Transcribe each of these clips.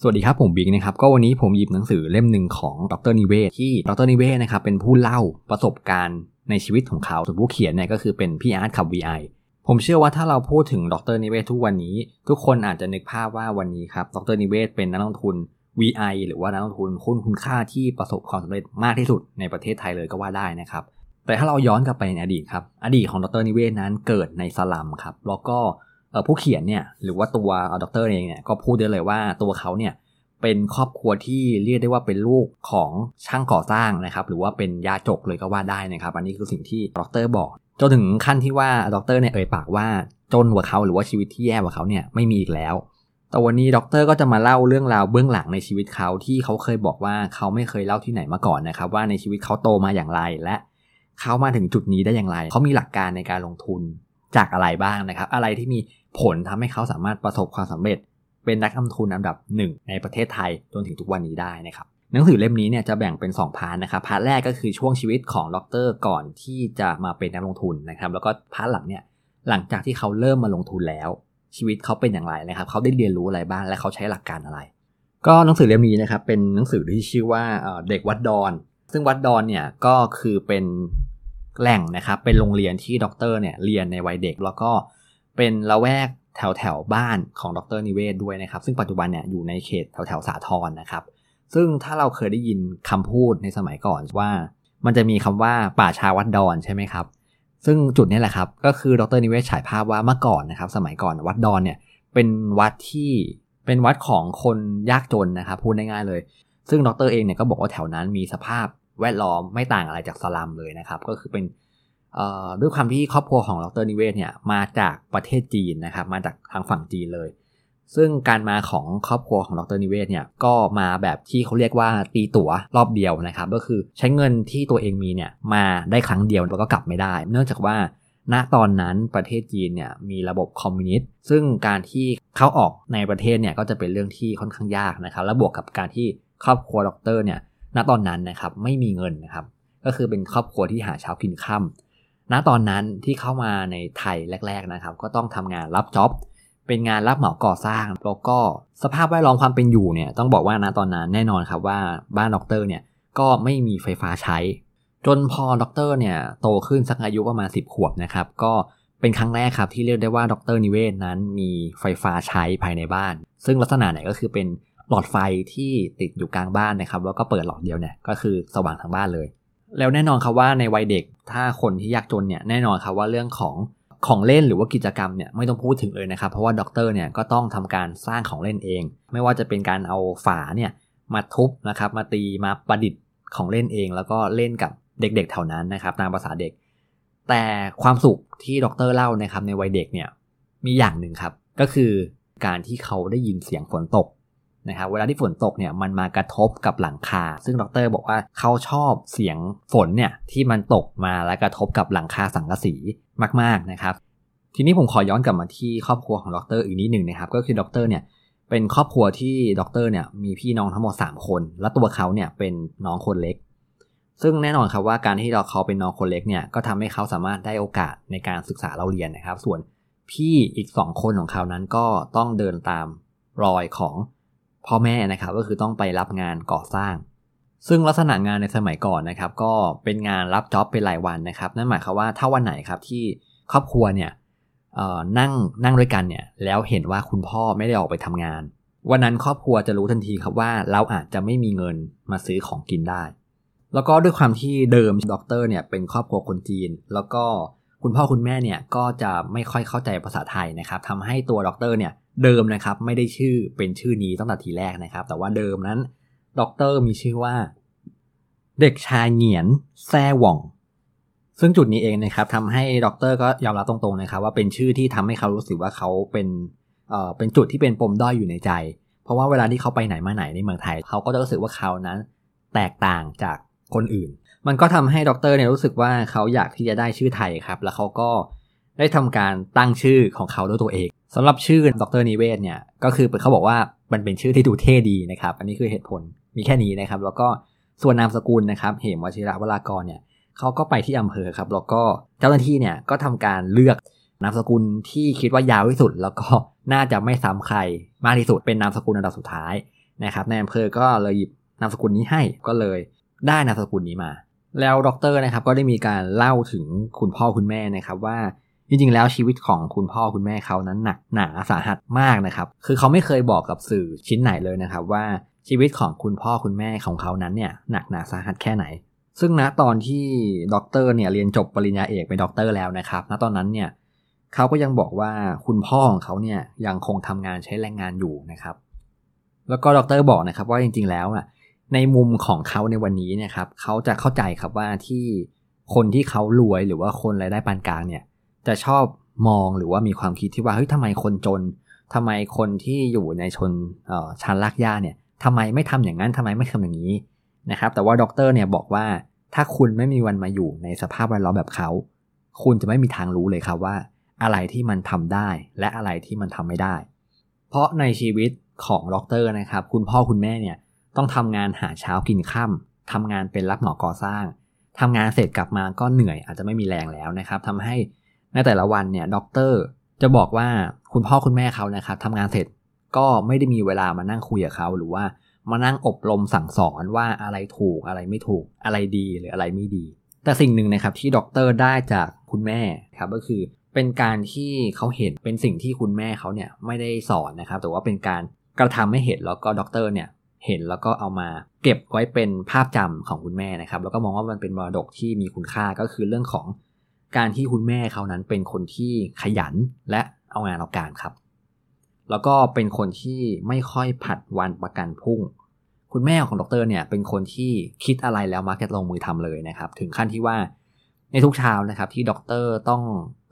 สวัสดีครับ ผมบิ๊กนะครับ ก็วันนี้ผมหยิบหนังสือเล่มหนึ่งของดรนิเวศที่ดรนิเวศนะครับเป็นผู้เล่าประสบการณ์ในชีวิตของเขาส่วนผู้เขียนเนี่ยก็คือเป็นพี่อาร์ตขับ VI ผมเชื่อว่าถ้าเราพูดถึงดรนิเวศทุกวันนี้ ทุกคนอาจจะนึกภาพว่าวันนี้ครับดรนิเวศเป็นนักลงทุน VI หรือว่านักลงทุนคุณคุณค่าที่ประสบความสำเร็จมากที่สุดในประเทศไทยเลยก็ว่าได้นะครับแต่ถ้าเราย้อนกลับไปในอดีตครับอดีตของดรนิเวศนั้นเกิดในสลัมครับแล้วก็ ผู้เขียนเนี่ยหรือว่าตัวดรเองเนี่ยก็พูดได้เลยว่าตัวเขาเนี่ยเป็นครอบครัวที่เรียกได้ว่าเป็นลูกของช่างก่อสร้างนะครับ หรือว่าเป็นยาจกเลยก็ว่าได้นะครับ อันนี้คือสิ่งที่ดรบอกจนถึงขั้นที่ว่าดรเนี่ยเอ่ยปากว่าจนกว่าเขาหรือว่าชีวิตที่แย่กว่าเขาเนี่ยไม่มีอีกแล้ว แต่วันนี้ดรก็จะมาเล่าเรื่องราวเบื้องหลังในชีวิตเขาที่เขาเคยบอกว่าเขาไม่เคยเล่าที่ไหนมาก่อนนะครับ ว่าในชีวิตเขาโตมาอย่างไรและเขามาถึงจุดนี้ได้อย่างไรเขามีหลักการในการลงทุน จากอะไรบ้างนะครับ อะไรที่มีผลทำให้เขาสามารถประสบความสำเร็จ เป็นนักลงทุนอันดับหนึ่งในประเทศไทยจนถึงทุกวันนี้ได้นะครับหนังสือเล่มนี้เนี่ยจะแบ่งเป็น 2 พาร์ทนะครับ พาร์ทแรกก็คือช่วงชีวิตของดร.ก่อนที่จะมาเป็นนักลงทุนนะครับ แล้วก็พาร์ทหลังเนี่ยหลังจากที่เขาเริ่มมาลงทุนแล้ว ชีวิตเขาเป็นอย่างไรนะครับ เขาได้เรียนรู้อะไรบ้างและเขาใช้หลักการอะไร ก็หนังสือเล่มนี้นะครับเป็นหนังสือที่ชื่อว่าเด็กวัดดอน ซึ่งวัดดอนเนี่ยก็คือเป็น แหล่งนะครับเป็นโรงเรียนที่ด็อกเตอร์เนี่ยเรียนในวัยเด็ก แล้วก็เป็นละแวกแถวแถวบ้านของดร.นิเวศน์ด้วยนะครับ ซึ่งปัจจุบันเนี่ยอยู่ในเขตแถวแถวสาทรนะครับ ซึ่งถ้าเราเคยได้ยินคำพูดในสมัยก่อนว่า มันจะมีคำว่าป่าช้าวัดดอนใช่ไหมครับ ซึ่งจุดนี้แหละครับ ก็คือดร.นิเวศน์ฉายภาพว่าเมื่อก่อนนะครับ สมัยก่อนวัดดอนเนี่ยเป็นวัดที่เป็นวัดของคนยากจนนะครับพูดง่ายๆเลย ซึ่งดรเองเนี่ยก็บอกว่าแถวนั้นมีสภาพ แวดล้อมไม่ต่างอะไรจากสลัมเลยนะครับ ก็คือเป็นด้วยความที่ครอบครัวของดรนิเวศเนี่ยมาจากประเทศจีนนะครับ มาจากทางฝั่งจีนเลย ซึ่งการมาของครอบครัวของดรนิเวศเนี่ยก็มาแบบที่เขาเรียกว่าตีตั๋วรอบเดียวนะครับ ก็คือใช้เงินที่ตัวเองมีเนี่ยมาได้ครั้งเดียวแล้วก็กลับไม่ได้ เนื่องจากว่าณตอนนั้นประเทศจีนเนี่ยมีระบบคอมมิวนิสต์ซึ่งการที่เข้าออกในประเทศเนี่ยก็จะเป็นเรื่องที่ค่อนข้างยากนะครับ และบวกกับการที่ครอบครัวดร.เนี่ย ณตอนนั้นนะครับไม่มีเงินนะครับ ก็คือเป็นครอบครัวที่หาเช้ากินค่ำณตอนนั้นที่เข้ามาในไทยแรก ๆนะครับ ก็ต้องทำงานรับ job เป็นงานรับเหมาก่อสร้างแล้วก็สภาพแวดล้อมความเป็นอยู่เนี่ยต้องบอกว่าณตอนนั้นแน่นอนครับว่าบ้านด็อกเตอร์เนี่ยก็ไม่มีไฟฟ้าใช้ จนพอด็อกเตอร์เนี่ยโตขึ้นสักอายุประมาณ 10 ขวบนะครับก็เป็นครั้งแรกครับที่เรียกได้ว่าดรนิเวศนั้นมีไฟฟ้าใช้ภายในบ้าน ซึ่งลักษณะเนี่ยก็คือเป็น หลอดไฟที่ติดอยู่กลางบ้านนะครับ แล้วก็เปิดหลอดเดียวเนี่ยก็คือสว่างทั้งบ้านเลย แล้วแน่นอนครับว่าในวัยเด็กถ้าคนที่ยากจนเนี่ยแน่นอนครับว่าเรื่องของของเล่นหรือว่ากิจกรรมเนี่ยไม่ต้องพูดถึงเลยนะครับ เพราะว่าด็อกเตอร์เนี่ยก็ต้องทำการสร้างของเล่นเอง ไม่ว่าจะเป็นการเอาฝาเนี่ยมาทุบนะครับ มาตีมาประดิษฐ์ของเล่นเอง แล้วก็เล่นกับเด็กๆแถวนั้นนะครับตามภาษาเด็ก แต่ความสุขที่ด็อกเตอร์เล่านะครับในวัยเด็กเนี่ยมีอย่างหนึ่งครับ ก็คือการที่เขาได้ยินเสียงฝนตก นะครับเวลาที่ฝนตกเนี่ยมันมากระทบกับหลังคา ซึ่งดรบอกว่าเขาชอบเสียงฝนเนี่ยที่มันตกมาแล้วกระทบกับหลังคาสังกะสีมากๆนะครับ ทีนี้ผมขอย้อนกลับมาที่ครอบครัวของดรอีกนิดหนึ่งนะครับ ก็คือดรเนี่ยเป็นครอบครัวที่ดรเนี่ยมีพี่น้องทั้งหมด 3 คน และตัวเขาเนี่ยเป็นน้องคนเล็ก ซึ่งแน่นอนครับว่าการที่เราเขาเป็นน้องคนเล็กเนี่ยก็ทำให้เขาสามารถได้โอกาสในการศึกษาเราเรียนนะครับ ส่วนพี่อีก 2 คนของเขานั้นก็ต้องเดินตามรอยของ พ่อแม่นะครับก็คือต้องไปรับงานก่อสร้าง ซึ่งลักษณะงานในสมัยก่อนนะครับ ก็เป็นงานรับจ็อบเป็นรายวันนะครับ นั่นหมายความว่าถ้าวันไหนครับที่ครอบครัวเนี่ยนั่งนั่งด้วยกันเนี่ยแล้วเห็นว่าคุณพ่อไม่ได้ออกไปทำงาน วันนั้นครอบครัวจะรู้ทันทีครับว่าเราอาจจะไม่มีเงินมาซื้อของกินได้ แล้วก็ด้วยความที่เดิมด็อกเตอร์เนี่ยเป็นครอบครัวคนจีน แล้วก็คุณพ่อคุณแม่เนี่ยก็จะไม่ค่อยเข้าใจภาษาไทยนะครับทำให้ตัวด็อกเตอร์เนี่ย เดิมนะครับไม่ได้ชื่อเป็นชื่อนี้ตั้งแต่ทีแรกนะครับ แต่ว่าเดิมนั้นด็อกเตอร์มีชื่อว่า เด็กชายเหงียนแซ่หว่อง ซึ่งจุดนี้เองนะครับทำให้ด็อกเตอร์ก็ยอมรับตรงๆนะครับ ว่าเป็นชื่อที่ทำให้เขารู้สึกว่าเขาเป็นเอ่อเป็นจุดที่เป็นปมด้อยอยู่ในใจ เพราะว่าเวลาที่เขาไปไหนมาไหนในเมืองไทย เขาก็จะรู้สึกว่าเขานั้นแตกต่างจากคนอื่น มันก็ทำให้ด็อกเตอร์เนี่ยรู้สึกว่าเขาอยากที่จะได้ชื่อไทยครับ แล้วเขาก็ได้ทำการตั้งชื่อของเขาด้วยตัวเอง สำหรับชื่อดรนิเวศเนี่ยก็คือเขาบอกว่ามันเป็นชื่อที่ดูเท่ดีนะครับ อันนี้คือเหตุผลมีแค่นี้นะครับ แล้วก็ส่วนนามสกุลนะครับ เหมวชิระวรากรเนี่ยเขาก็ไปที่อำเภอครับ แล้วก็เจ้าหน้าที่เนี่ยก็ทำการเลือกนามสกุลที่คิดว่ายาวที่สุด แล้วก็น่าจะไม่ซ้ำใครมากที่สุดเป็นนามสกุลอันดับสุดท้ายนะครับในอำเภอก็เลยหยิบนามสกุลนี้ให้ก็เลยได้นามสกุลนี้มา แล้วด็อกเตอร์นะครับก็ได้มีการเล่าถึงคุณพ่อคุณแม่นะครับว่า จริงๆ แล้วชีวิตของคุณพ่อคุณแม่เขานั้นหนักหนาสาหัสมากนะครับ คือเขาไม่เคยบอกกับสื่อชิ้นไหนเลยนะครับ ว่าชีวิตของคุณพ่อคุณแม่ของเขานั้นเนี่ยหนักหนาสาหัสแค่ไหน ซึ่งณตอนที่ด็อกเตอร์เนี่ยเรียนจบปริญญาเอกเป็นด็อกเตอร์แล้วนะครับ ณตอนนั้นเนี่ยเขาก็ยังบอกว่าคุณพ่อของเขาเนี่ยยังคงทำงานใช้แรงงานอยู่นะครับ แล้วก็ด็อกเตอร์บอกนะครับว่าจริง ๆ แล้วอะในมุมของเขาในวันนี้นะครับเขาจะเข้าใจครับว่าที่คนที่เขารวยหรือว่าคนรายได้ปานกลางเนี่ย จะชอบมองหรือว่ามีความคิดที่ว่าเฮ้ยทำไมคนจนทำไมคนที่อยู่ในชนชั้นรากหญ้าเนี่ยทำไมไม่ทำอย่างนั้นทำไมไม่ทำอย่างนี้นะครับ แต่ว่าด็อกเตอร์เนี่ยบอกว่าถ้าคุณไม่มีวันมาอยู่ในสภาพแวดล้อมแบบเขา คุณจะไม่มีทางรู้เลยครับว่า อะไรที่มันทำได้และอะไรที่มันทำไม่ได้ เพราะในชีวิตของด็อกเตอร์นะครับ คุณพ่อคุณแม่เนี่ยต้องทำงานหาเช้ากินค่ำทำงานเป็นรับเหมาก่อสร้างทำงานเสร็จกลับมาก็เหนื่อยอาจจะไม่มีแรงแล้วนะครับทำให้ ในแต่ละวันเนี่ยด็อกเตอร์จะบอกว่าคุณพ่อคุณแม่เขานะครับทำงานเสร็จก็ไม่ได้มีเวลามานั่งคุยกับเขาหรือว่ามานั่งอบรมสั่งสอนว่าอะไรถูกอะไรไม่ถูกอะไรดีหรืออะไรไม่ดี แต่สิ่งหนึ่งนะครับที่ด็อกเตอร์ได้จากคุณแม่ครับก็คือเป็นการที่เขาเห็นเป็นสิ่งที่คุณแม่เขาเนี่ยไม่ได้สอนนะครับ แต่ว่าเป็นการกระทำให้เห็นแล้วก็ด็อกเตอร์เนี่ยเห็นแล้วก็เอามาเก็บไว้เป็นภาพจำของคุณแม่นะครับ แล้วก็มองว่ามันเป็นมรดกที่มีคุณค่าก็คือเรื่องของ การที่คุณแม่เขานั้นเป็นคนที่ขยันและเอางานเอาการครับ แล้วก็เป็นคนที่ไม่ค่อยผัดวันประกันพรุ่ง คุณแม่ของดร.เนี่ยเป็นคนที่คิดอะไรแล้วมักจะลงมือทำเลยนะครับ ถึงขั้นที่ว่าในทุกเช้านะครับที่ด็อกเตอร์ต้อง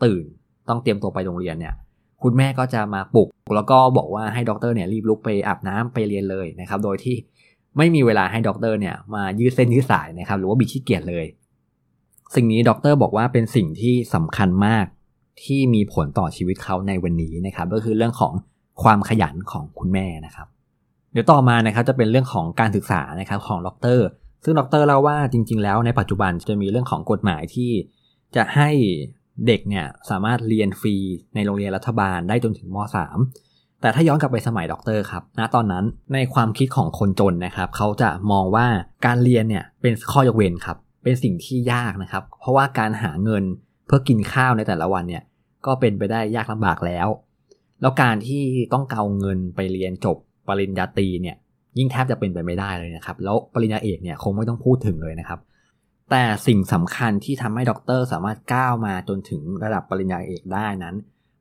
ตื่น ต้องเตรียมตัวไปโรงเรียนเนี่ย คุณแม่ก็จะมาปลุก แล้วก็บอกว่าให้ด็อกเตอร์เนี่ยรีบลุกไปอาบน้ำไปเรียนเลยนะครับ โดยที่ไม่มีเวลาให้ด็อกเตอร์เนี่ยมายืดเส้นยืดสายนะครับ หรือว่าบิดขี้เกียจเลย สิ่งนี้ด็อกเตอร์บอกว่าเป็นสิ่งที่สำคัญมากที่มีผลต่อชีวิตเขาในวันนี้นะครับ ก็คือเรื่องของความขยันของคุณแม่นะครับ เดี๋ยวต่อมานะครับจะเป็นเรื่องของการศึกษานะครับของด็อกเตอร์ซึ่งด็อกเตอร์เล่าว่าจริง ๆ แล้วในปัจจุบันจะมีเรื่องของกฎหมายที่จะให้เด็กเนี่ยสามารถเรียนฟรีในโรงเรียนรัฐบาลได้จนถึงม .3 แต่ถ้าย้อนกลับไปสมัยด็อกเตอร์ครับณตอนนั้นในความคิดของคนจนนะครับเขาจะมองว่าการเรียนเนี่ยเป็นข้อยกเว้นครับ เป็นสิ่งที่ยากนะครับ เพราะว่าการหาเงินเพื่อกินข้าวในแต่ละวันเนี่ยก็เป็นไปได้ยากลำบากแล้ว แล้วการที่ต้องเอาเงินไปเรียนจบปริญญาตรีเนี่ยยิ่งแทบจะเป็นไปไม่ได้เลยนะครับ แล้วปริญญาเอกเนี่ยคงไม่ต้องพูดถึงเลยนะครับ แต่สิ่งสำคัญที่ทำให้ด็อกเตอร์สามารถก้าวมาจนถึงระดับปริญญาเอกได้นั้น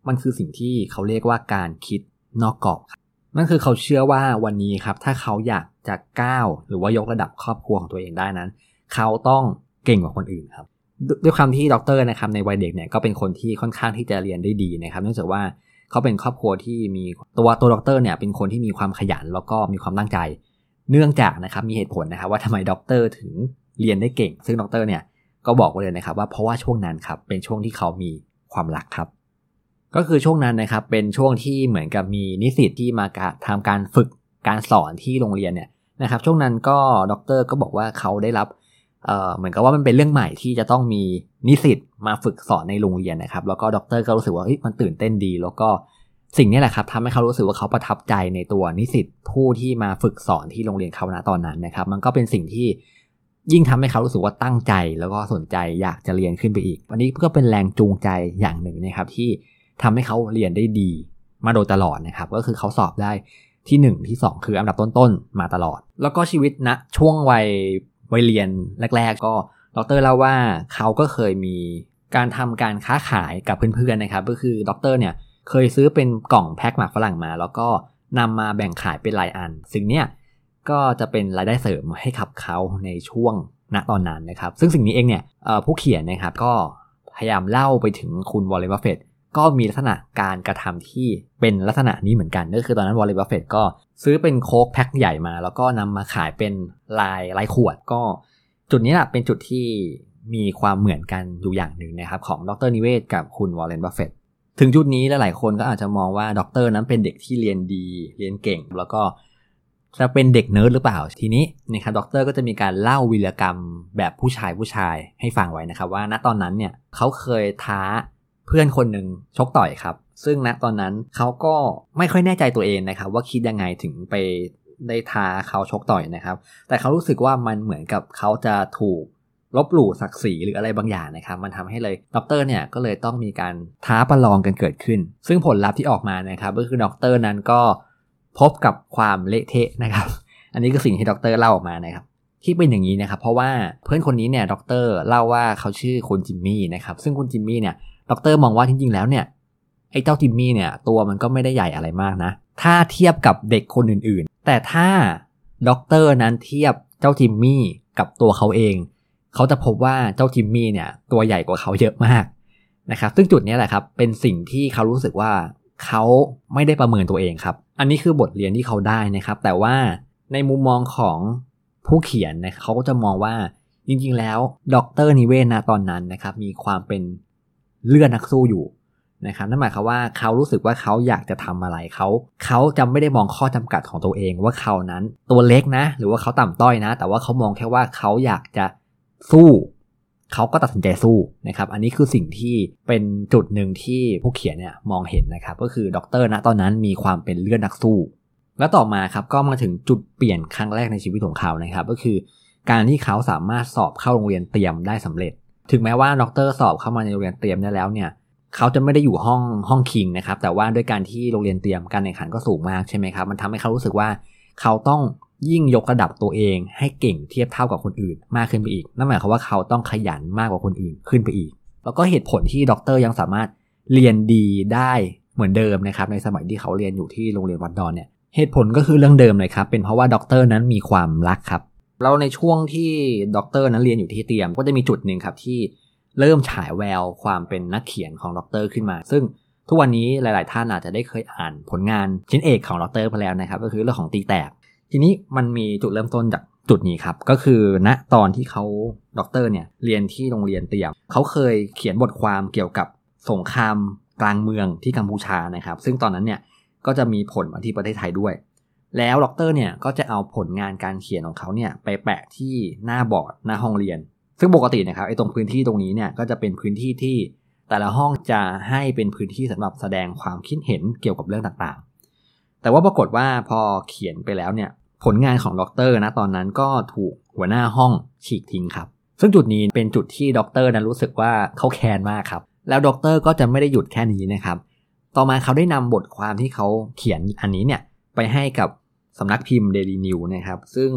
มันคือสิ่งที่เขาเรียกว่าการคิดนอกกรอบนั่นคือเขาเชื่อว่าวันนี้ครับถ้าเขาอยากจะก้าวหรือว่ายกระดับครอบครัวของตัวเองได้นั้น เขาต้องเก่งกว่าคนอื่นครับ ด้วยความที่ด็อกเตอร์นะครับในวัยเด็กเนี่ยก็เป็นคนที่ค่อนข้างที่จะเรียนได้ดีนะครับ เนื่องจากว่าเขาเป็นครอบครัวที่มีตัวตัวด็อกเตอร์เนี่ยเป็นคนที่มีความขยันแล้วก็มีความตั้งใจ เนื่องจากนะครับมีเหตุผลนะครับว่าทำไมด็อกเตอร์ถึงเรียนได้เก่ง ซึ่งด็อกเตอร์เนี่ยก็บอกไว้เลยนะครับว่าเพราะว่าช่วงนั้นครับเป็นช่วงที่เขามีความรักครับ ก็คือช่วงนั้นนะครับเป็นช่วงที่เหมือนกับมีนิสิตที่มาทำการฝึกการสอนที่โรงเรียนเนี่ยนะครับ ช่วงนั้นก็ด็อกเตอร์ก็บอกว่าเขาได้รับ เหมือนกับว่ามันเป็นเรื่องใหม่ที่จะต้องมีนิสิตมาฝึกสอนในโรงเรียนนะครับ แล้วก็ด็อกเตอร์ก็รู้สึกว่ามันตื่นเต้นดี แล้วก็สิ่งนี้แหละครับทำให้เขารู้สึกว่าเขาประทับใจในตัวนิสิตผู้ที่มาฝึกสอนที่โรงเรียนเขาณตอนนั้นนะครับ มันก็เป็นสิ่งที่ยิ่งทำให้เขารู้สึกว่าตั้งใจ แล้วก็สนใจอยากจะเรียนขึ้นไปอีกวันนี้ก็เป็นแรงจูงใจอย่างหนึ่งนะครับ ที่ทำให้เขาเรียนได้ดีมาโดยตลอดนะครับ ก็คือเขาสอบได้ที่ 1 ที่ 2 คืออันดับต้นๆมาตลอด แล้วก็ชีวิตณนะช่วงวัย วัยเรียนแรก ๆ ก็ดรเล่าว่าเขาก็เคยมีการทำการค้าขายกับเพื่อนๆนะครับ ก็คือดรเนี่ยเคยซื้อเป็นกล่องแพ็คหมากฝรั่งมา แล้วก็นำมาแบ่งขายเป็นรายอัน สิ่งนี้ก็จะเป็นรายได้เสริมให้กับเขาในช่วงณตอนนั้นนะครับ ซึ่งสิ่งนี้เองเนี่ยผู้เขียนนะครับก็พยายามเล่าไปถึงคุณวอร์เรน บัฟเฟตต์ ก็มีลักษณะการกระทำที่เป็นลักษณะนี้เหมือนกันก็คือตอนนั้นวอร์เรน บัฟเฟตต์ก็ซื้อเป็นโค้กแพ็คใหญ่มา แล้วก็นำมาขายเป็นรายรายขวดก็ จุดนี้แหละเป็นจุดที่มีความเหมือนกันอยู่อย่างหนึ่งนะครับ ของดร.นิเวศน์กับคุณวอร์เรนบัฟเฟตต์ถึงจุดนี้หลายๆคนก็อาจจะมองว่าดร.นั้นเป็นเด็กที่เรียนดีเรียนเก่ง แล้วก็จะเป็นเด็กเนิร์ดหรือเปล่า ทีนี้นะครับดร.ก็จะมีการเล่าวีรกรรมแบบผู้ชายผู้ชายให้ฟังไว้นะครับ ว่าณตอนนั้นเนี่ยเขาเคยท้า เพื่อนคนหนึ่งชกต่อยครับ ซึ่งณตอนนั้นเขาก็ไม่ค่อยแน่ใจตัวเองนะครับ ว่าคิดยังไงถึงไปได้ท้าเขาชกต่อยนะครับ แต่เขารู้สึกว่ามันเหมือนกับเขาจะถูกลบหลู่ศักดิ์ศรีหรืออะไรบางอย่างนะครับ มันทำให้เลยด็อกเตอร์เนี่ยก็เลยต้องมีการท้าประลองกันเกิดขึ้น ซึ่งผลลัพธ์ที่ออกมานะครับ ก็คือด็อกเตอร์นั้นก็พบกับความเละเทะนะครับ อันนี้คือสิ่งที่ด็อกเตอร์เล่าออกมานะครับที่เป็นอย่างนี้นะครับ เพราะว่าเพื่อนคนนี้เนี่ยด็อกเตอร์เล่าว่าเขาชื่อคุณจิมมี่นะครับ ซึ่งคุณจิมมี่เนี่ย ด็อกเตอร์มองว่าจริงๆ แล้วเนี่ยไอ้เจ้าจิมมี่เนี่ยตัวมันก็ไม่ได้ใหญ่อะไรมากนะ ถ้าเทียบกับเด็กคนอื่นๆ แต่ถ้าด็อกเตอร์นั้นเทียบเจ้าจิมมี่กับตัวเขาเอง เขาจะพบว่าเจ้าจิมมี่เนี่ยตัวใหญ่กว่าเขาเยอะมากนะครับ ซึ่งจุดนี้แหละครับเป็นสิ่งที่เขารู้สึกว่าเขาไม่ได้ประเมินตัวเองครับ อันนี้คือบทเรียนที่เขาได้นะครับ แต่ว่าในมุมมองของผู้เขียนนะเขาก็จะมองว่าจริงๆ แล้วดรนิเวศนะตอนนั้นนะครับมีความเป็น เลือดนักสู้อยู่นะครับนั่นหมายความว่าเขารู้สึกว่าเขาอยากจะทำอะไรเขาเขาจะไม่ได้มองข้อจำกัดของตัวเองว่าเขานั้นตัวเล็กนะ หรือว่าเขาต่ำต้อยนะ แต่ว่าเขามองแค่ว่าเขาอยากจะสู้เขาก็ตัดสินใจสู้นะครับ อันนี้คือสิ่งที่เป็นจุดหนึ่งที่ผู้เขียนเนี่ยมองเห็นนะครับ ก็คือด็อกเตอร์ณตอนนั้นมีความเป็นเลือดนักสู้ แล้วต่อมาครับก็มาถึงจุดเปลี่ยนครั้งแรกในชีวิตของเขานะครับ ก็คือ การที่เขาสามารถสอบเข้าโรงเรียนเตรียมได้สำเร็จ ถึงแม้ว่าด็อกเตอร์สอบเข้ามาในโรงเรียนเตรียมได้แล้วเนี่ยเขาจะไม่ได้อยู่ห้องห้อง king นะครับ แต่ว่าด้วยการที่โรงเรียนเตรียมการแข่งขันก็สูงมากใช่ไหมครับ มันทำให้เขารู้สึกว่าเขาต้องยิ่งยกระดับตัวเองให้เก่งเทียบเท่ากับคนอื่น มากขึ้นไปอีก นั่นหมายความว่าเขาต้องขยันมากกว่าคนอื่นขึ้นไปอีก แล้วก็เหตุผลที่ด็อกเตอร์ยังสามารถเรียนดีได้เหมือนเดิมนะครับ ในสมัยที่เขาเรียนอยู่ที่โรงเรียนวัดดอนเนี่ย เหตุผลก็คือเรื่องเดิมเลยครับ เป็นเพราะว่าด็อกเตอร์นั้นมีความรักครับ แล้วในช่วงที่ด็อกเตอร์นั้นเรียนอยู่ที่เตรียม ก็จะมีจุดหนึ่งครับที่เริ่มฉายแววความเป็นนักเขียนของด็อกเตอร์ขึ้นมา ซึ่งทุกวันนี้หลาย ๆ ท่านอาจจะได้เคยอ่านผลงานชิ้นเอกของด็อกเตอร์ไปแล้วนะครับ ก็คือเรื่องของตีแตก ทีนี้มันมีจุดเริ่มต้นจากจุดนี้ครับ ก็คือณตอนที่เขาด็อกเตอร์เนี่ยเรียนที่โรงเรียนเตรียมเขาเคยเขียนบทความเกี่ยวกับสงครามกลางเมืองที่กัมพูชานะครับ ซึ่งตอนนั้นเนี่ยก็จะมีผลมาที่ประเทศไทยด้วย แล้วด็อกเตอร์เนี่ยก็จะเอาผลงานการเขียนของเขาเนี่ยไปแปะที่หน้าบอร์ดหน้าห้องเรียน ซึ่งปกตินะครับไอ้ตรงพื้นที่ตรงนี้เนี่ยก็จะเป็นพื้นที่ที่แต่ละห้องจะให้เป็นพื้นที่สำหรับแสดงความคิดเห็นเกี่ยวกับเรื่องต่างๆ แต่ว่าปรากฏว่าพอเขียนไปแล้วเนี่ยผลงานของด็อกเตอร์นะตอนนั้นก็ถูกหัวหน้าห้องฉีกทิ้งครับ ซึ่งจุดนี้เป็นจุดที่ด็อกเตอร์นั้นรู้สึกว่าเขาแค้นมากครับ แล้วด็อกเตอร์ก็จะไม่ได้หยุดแค่นี้นะครับ ต่อมาเขาได้นำบทความที่เขาเขียนอันนี้เนี่ยไปให้กับ สำนักพิมพ์เดลินิวส์นะครับ ซึ่ง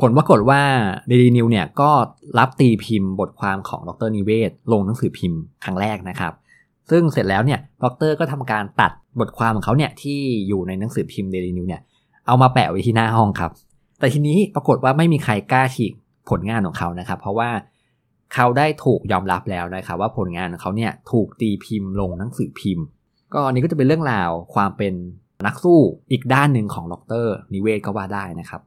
ผลปรากฏว่าเดลีนิวเนี่ยก็รับตีพิมพ์บทความของดรนิเวศ ลงหนังสือพิมพ์ครั้งแรกนะครับ ซึ่งเสร็จแล้วเนี่ยดรก็ทำการตัดบทความของเขาเนี่ยที่อยู่ในหนังสือพิมพ์เดลีนิวเนี่ยเอามาแปะไว้ที่หน้าห้องครับ แต่ทีนี้ปรากฏว่าไม่มีใครกล้าฉีกผลงานของเขานะครับ เพราะว่าเขาได้ถูกยอมรับแล้วนะครับ ว่าผลงานของเขาเนี่ยถูกตีพิมพ์ลงหนังสือพิมพ์ ก็อันนี้ก็จะเป็นเรื่องราวความเป็น นักสู้อีกด้านหนึ่งของดรนิเวศก็ว่าได้นะครับ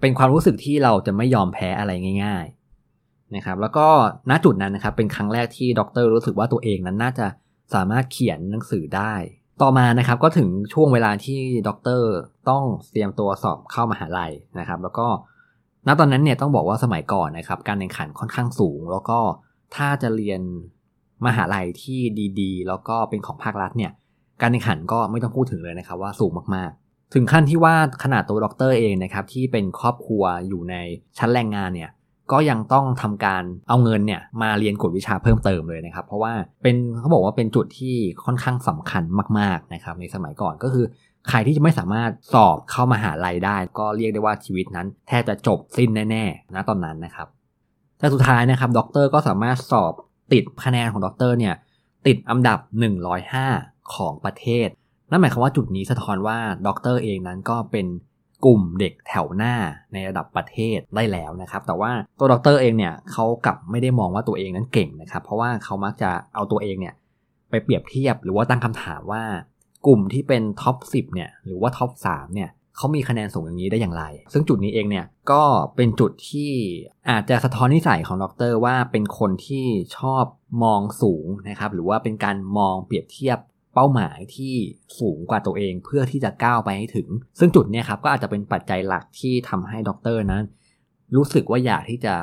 เป็นความรู้สึกที่เราจะไม่ยอมแพ้อะไรง่ายๆนะครับแล้วก็ณจุดนั้นนะครับเป็นครั้งแรกที่ดรรู้สึกว่าตัวเองนั้นน่าจะสามารถเขียนหนังสือได้ ต่อมานะครับก็ถึงช่วงเวลาที่ด็อกเตอร์ต้องเตรียมตัวสอบเข้ามาหาลัยนะครับ แล้วก็ณตอนนั้นเนี่ยต้องบอกว่าสมัยก่อนนะครับการแข่งขันค่อนข้างสูง แล้วก็ถ้าจะเรียนมหาลัยที่ดีๆ แล้วก็เป็นของภาครัฐเนี่ย การแข่งขันก็ไม่ต้องพูดถึงเลยนะครับว่าสูงมากๆ ถึงขั้นที่ว่าขนาดตัวด็อกเตอร์เองนะครับที่เป็นครอบครัวอยู่ในชั้นแรงงานเนี่ยก็ยังต้องทำการเอาเงินเนี่ยมาเรียนกฎวิชาเพิ่มเติมเลยนะครับ เพราะว่าเป็นเขาบอกว่าเป็นจุดที่ค่อนข้างสำคัญมากๆนะครับในสมัยก่อนก็คือใครที่จะไม่สามารถสอบเข้ามาหาลัยได้ ก็เรียกได้ว่าชีวิตนั้น แทบจะจบสิ้นแน่ๆนะตอนนั้นนะครับแต่สุดท้ายนะครับด็อกเตอร์ก็สามารถสอบติดคะแนนของด็อกเตอร์เนี่ยติดอันดับ 105 ของประเทศ นั่นหมายความว่าจุดนี้สะท้อนว่าด็อกเตอร์เองนั้นก็เป็นกลุ่มเด็กแถวหน้าในระดับประเทศได้แล้วนะครับ แต่ว่าตัวด็อกเตอร์เองเนี่ยเขากลับไม่ได้มองว่าตัวเองนั้นเก่งนะครับ เพราะว่าเขามักจะเอาตัวเองเนี่ยไปเปรียบเทียบหรือว่าตั้งคำถามว่ากลุ่มที่เป็น top 10 เนี่ยหรือว่า top 3 เนี่ยเขามีคะแนนสูงอย่างนี้ได้อย่างไร ซึ่งจุดนี้เองเนี่ยก็เป็นจุดที่อาจจะสะท้อนนิสัยของด็อกเตอร์ว่าเป็นคนที่ชอบมองสูงนะครับ หรือว่าเป็นการมองเปรียบเทียบ เป้าหมายที่สูงกว่าตัวเองเพื่อที่จะก้าวไปให้ถึง ซึ่งจุดนี้ครับก็อาจจะเป็นปัจจัยหลักที่ทำให้ด็อกเตอร์นั้น รู้สึกว่าอยากที่จะ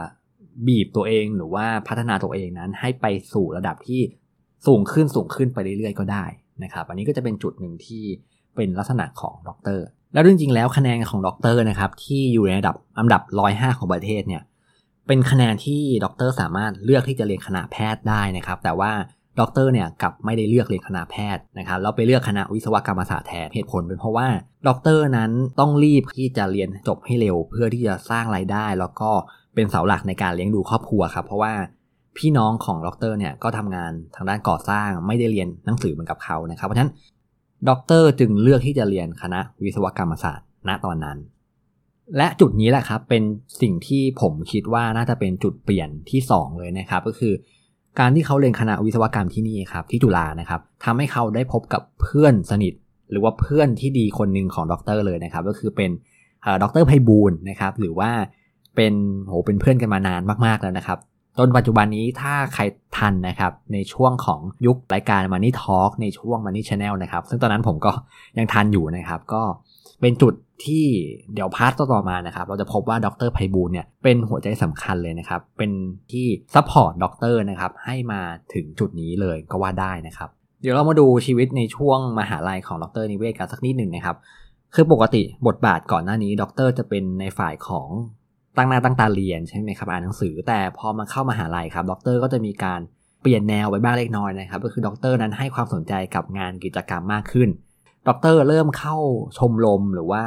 บีบตัวเองหรือว่าพัฒนาตัวเองนั้นให้ไปสู่ระดับที่สูงขึ้นสูงขึ้นไปเรื่อยๆ ก็ได้นะครับ อันนี้ก็จะเป็นจุดหนึ่งที่เป็นลักษณะของด็อกเตอร์แล้วจริงๆแล้วคะแนนของด็อกเตอร์นะครับที่อยู่ในระดับอันดับ 105 ของประเทศเนี่ยเป็นคะแนนที่ด็อกเตอร์สามารถเลือกที่จะเรียนคณะแพทย์ได้นะครับ แต่ว่า ด็อกเตอร์เนี่ยกลับไม่ได้เลือกเรียนคณะแพทย์นะครับแล้วไปเลือกคณะวิศวกรรมศาสตร์แทนเหตุผลเป็นเพราะว่าด็อกเตอร์นั้นต้องรีบที่จะเรียนจบให้เร็ว เพื่อที่จะสร้างรายได้ แล้วก็เป็นเสาหลักในการเลี้ยงดูครอบครัวครับเพราะว่าพี่น้องของด็อกเตอร์เนี่ยก็ทำงานทางด้านก่อสร้างไม่ได้เรียนหนังสือเหมือนกับเขานะครับเพราะฉะนั้นด็อกเตอร์จึงเลือกที่จะเรียนคณะวิศวกรรมศาสตร์ณตอนนั้น และจุดนี้แหละครับเป็นสิ่งที่ผมคิดว่าน่าจะเป็นจุดเปลี่ยนที่ 2 เลยนะครับ ก็คือ การที่เขาเรียนคณะวิศวกรรมที่นี่ครับที่จุฬานะครับทำให้เขาได้พบกับเพื่อนสนิท หรือว่าเพื่อนที่ดีคนหนึ่งของด็อกเตอร์เลยนะครับ ก็คือเป็นด็อกเตอร์ไพบูลย์นะครับหรือว่าเป็นโหเป็นเพื่อนกันมานานมากๆแล้วนะครับจนปัจจุบันนี้ถ้าใครทันนะครับในช่วงของยุครายการ Money Talk ในช่วง Money Channel นะครับ ซึ่งตอนนั้นผมก็ยังทันอยู่นะครับ ก็ เป็นจุดที่เดี๋ยว part ต่อมานะครับ เราจะพบว่าดรไพบูลย์เนี่ยเป็นหัวใจสำคัญเลยนะครับ เป็นที่ support ด็อกเตอร์นะครับให้มาถึงจุดนี้เลยก็ว่าได้นะครับ เดี๋ยวเรามาดูชีวิตในช่วงมหาลัยของดรนิเวศน์กันสักนิดหนึ่งนะครับ คือปกติบทบาทก่อนหน้านี้ด็อกเตอร์จะเป็นในฝ่ายของตั้งหน้าตั้งตาเรียนใช่ไหมครับอ่านหนังสือ แต่พอมาเข้ามหาลัยครับด็อกเตอร์ก็จะมีการเปลี่ยนแนวไปบ้างเล็กน้อยนะครับ ก็คือด็อกเตอร์นั้นให้ความสนใจกับงานกิจกรรมมากขึ้น ด็อกเตอร์เริ่มเข้าชมรมหรือว่า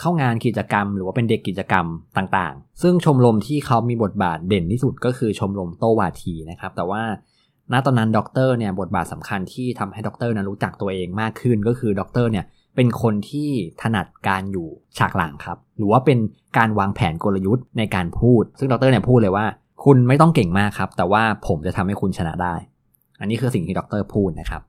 เข้างานกิจกรรม หรือว่าเป็นเด็กกิจกรรมต่างๆ ซึ่งชมรมที่เขามีบทบาทเด่นที่สุดก็คือชมรมโต้วาทีนะครับ แต่ว่าณตอนนั้นด็อกเตอร์เนี่ยบทบาทสำคัญที่ทำให้ด็อกเตอร์นั้นรู้จักตัวเองมากขึ้นก็คือด็อกเตอร์เนี่ยเป็นคนที่ถนัดการอยู่ฉากหลังครับ หรือว่าเป็นการวางแผนกลยุทธ์ในการพูด ซึ่งดรเนี่ยพูดเลยว่า คุณไม่ต้องเก่งมากครับ แต่ว่าผมจะทำให้คุณชนะได้ อันนี้คือสิ่งที่ดรพูดนะครับ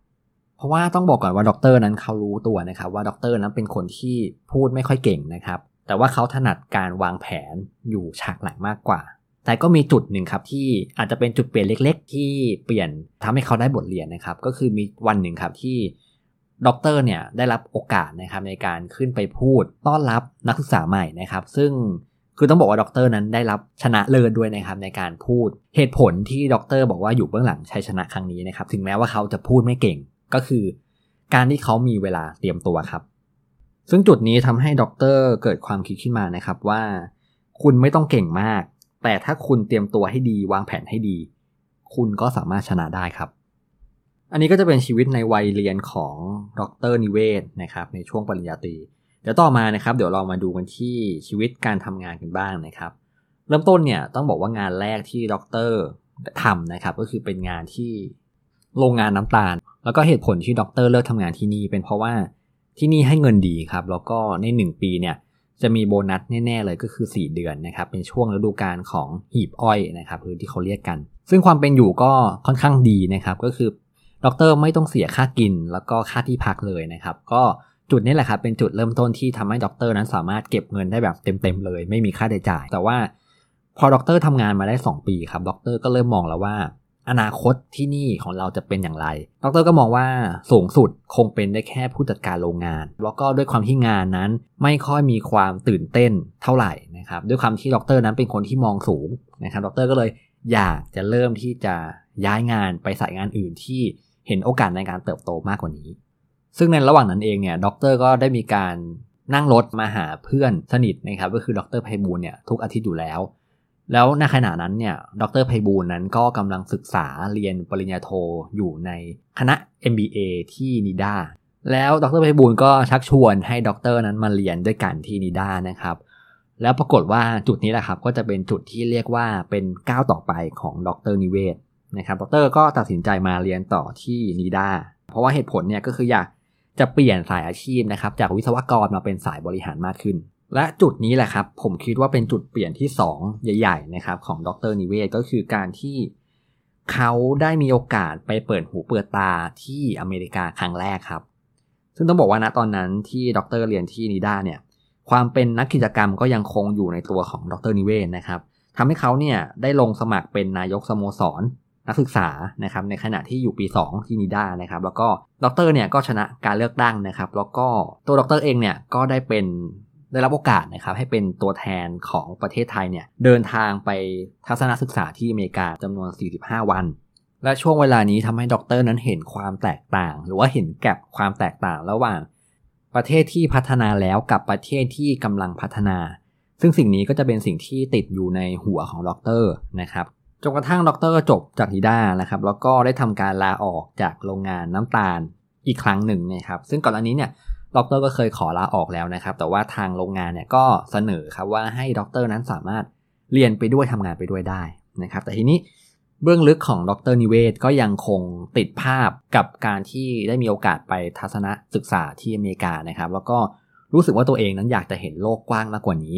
เพราะว่าต้องบอกก่อนว่าด็อกเตอร์นั้นเขารู้ตัวนะครับว่าด็อกเตอร์นั้นเป็นคนที่พูดไม่ค่อยเก่งนะครับ แต่ว่าเขาถนัดการวางแผนอยู่ฉากหลังมากกว่า แต่ก็มีจุดหนึ่งครับที่อาจจะเป็นจุดเปลี่ยนเล็ก ๆ ที่เปลี่ยนทำให้เขาได้บทเรียนนะครับ ก็คือมีวันหนึ่งครับที่ด็อกเตอร์เนี่ยได้รับโอกาสนะครับในการขึ้นไปพูดต้อนรับนักศึกษาใหม่นะครับ ซึ่งคือต้องบอกว่าด็อกเตอร์นั้นได้รับชนะเลิศด้วยนะครับในการพูดเหตุผลที่ด็อกเตอร์บอกว่าอยู่เบื้องหลังชัยชนะครั้งนี้นะครับถึงแม้ว่าเขาจะพูดไม่เก่ง ก็คือ การที่เขามีเวลาเตรียมตัวครับ ซึ่งจุดนี้ทำให้ด็อกเตอร์เกิดความคิดขึ้นมานะครับว่า คุณไม่ต้องเก่งมาก แต่ถ้าคุณเตรียมตัวให้ดีวางแผนให้ดี คุณก็สามารถชนะได้ครับ อันนี้ก็จะเป็นชีวิตในวัยเรียนของดรนิเวศน์นะครับในช่วงปริญญาตรีเดี๋ยวต่อมานะครับ เดี๋ยวเรามาดูกันที่ชีวิตการทำงานกันบ้างนะครับ เริ่มต้นเนี่ยต้องบอกว่างานแรกที่ดรทำนะครับ ก็คือเป็นงานที่ โรงงานน้ำตาล แล้วก็เหตุผลที่ด็อกเตอร์เลือกทำงานที่นี่เป็นเพราะว่าที่นี่ให้เงินดีครับ แล้วก็ใน 1 ปีเนี่ยจะมีโบนัสแน่ๆเลยก็คือ 4 เดือนนะครับเป็นช่วงฤดูกาลของหีบอ้อยนะครับคือที่เขาเรียกกัน ซึ่งความเป็นอยู่ก็ค่อนข้างดีนะครับก็คือด็อกเตอร์ไม่ต้องเสียค่ากินแล้วก็ค่าที่พักเลยนะครับ ก็จุดนี้แหละครับเป็นจุดเริ่มต้นที่ทำให้ด็อกเตอร์นั้นสามารถเก็บเงินได้แบบเต็มๆเลย ไม่มีค่าใช้จ่าย แต่ว่าพอด็อกเตอร์ทำงานมาได้ 2 ปีครับด็อกเตอร์ก็เริ่มมองแล้วว่า อนาคตที่นี่ของเราจะเป็นอย่างไรด็อกเตอร์ก็มองว่าสูงสุดคงเป็นได้แค่ผู้จัดการโรงงาน แล้วก็ด้วยความที่งานนั้นไม่ค่อยมีความตื่นเต้นเท่าไหร่นะครับ ด้วยความที่ด็อกเตอร์นั้นเป็นคนที่มองสูงนะครับด็อกเตอร์ก็เลยอยากจะเริ่มที่จะย้ายงานไปสายงานอื่นที่เห็นโอกาสในการเติบโตมากกว่านี้ ซึ่งในระหว่างนั้นเองเนี่ยด็อกเตอร์ก็ได้มีการนั่งรถมาหาเพื่อนสนิทนะครับ ก็คือดรไพบูลย์เนี่ยทุกอาทิตย์อยู่แล้ว แล้วในขณะนั้นเนี่ย ดรไพบูลย์นั้นก็กำลังศึกษาเรียนปริญญาโทอยู่ในคณะ MBA ที่นิดาแล้วดรไพบูลก็ชักชวนให้ดรนั้นมาเรียนด้วยกันที่นิดานะครับ แล้วปรากฏว่าจุดนี้แหละครับก็จะเป็นจุดที่เรียกว่าเป็นก้าวต่อไปของดรนิเวศนะครับดรก็ตัดสินใจมาเรียนต่อที่นีดาเพราะว่าเหตุผลเนี่ยก็คืออยากจะเปลี่ยนสายอาชีพนะครับจากวิศวกรมาเป็นสายบริหารมากขึ้น และจุดนี้แหละครับ ผมคิดว่าเป็นจุดเปลี่ยนที่ 2 ใหญ่ ๆ นะครับ ของดรนิเวศก็คือการที่เขาได้มีโอกาสไปเปิดหูเปิดตาที่อเมริกาครั้งแรกครับ ซึ่งต้องบอกว่าณตอนนั้นที่ดรเรียนที่นีด้าเนี่ย ความเป็นนักกิจกรรมก็ยังคงอยู่ในตัวของดรนิเวศนะครับทำให้เขาเนี่ยได้ลงสมัครเป็นนายกสโมสรนักศึกษานะครับในขณะที่อยู่ปี 2 ที่นิด้านะครับ แล้วก็ดรเนี่ยก็ชนะการเลือกตั้งนะครับ แล้วก็ตัวดรเองเนี่ยก็ได้เป็น ได้รับโอกาสนะครับให้เป็นตัวแทนของประเทศไทยเนี่ยเดินทางไปทัศนศึกษาที่อเมริกาจำนวน 45 วัน และช่วงเวลานี้ทำให้ดรนั้นเห็นความแตกต่าง หรือว่าเห็น gap ความแตกต่างระหว่าง ประเทศที่พัฒนาแล้วกับประเทศที่กำลังพัฒนา ซึ่งสิ่งนี้ก็จะเป็นสิ่งที่ติดอยู่ในหัวของด็อกเตอร์นะครับจนกระทั่งด็อกเตอร์จบจากนิด้านะครับแล้วก็ได้ทำการลาออกจากโรงงานน้ำตาลอีกครั้งหนึ่งนะครับซึ่งก่อนอันนี้เนี่ย ด็อกเตอร์ก็เคยขอลาออกแล้วนะครับ แต่ว่าทางโรงงานเนี่ยก็เสนอครับว่าให้ด็อกเตอร์นั้นสามารถเรียนไปด้วยทำงานไปด้วยได้นะครับ แต่ทีนี้เบื้องลึกของดรนิเวศก็ยังคงติดภาพกับการที่ได้มีโอกาสไปทัศนศึกษาที่อเมริกานะครับ แล้วก็รู้สึกว่าตัวเองนั้นอยากจะเห็นโลกกว้างมากกว่านี้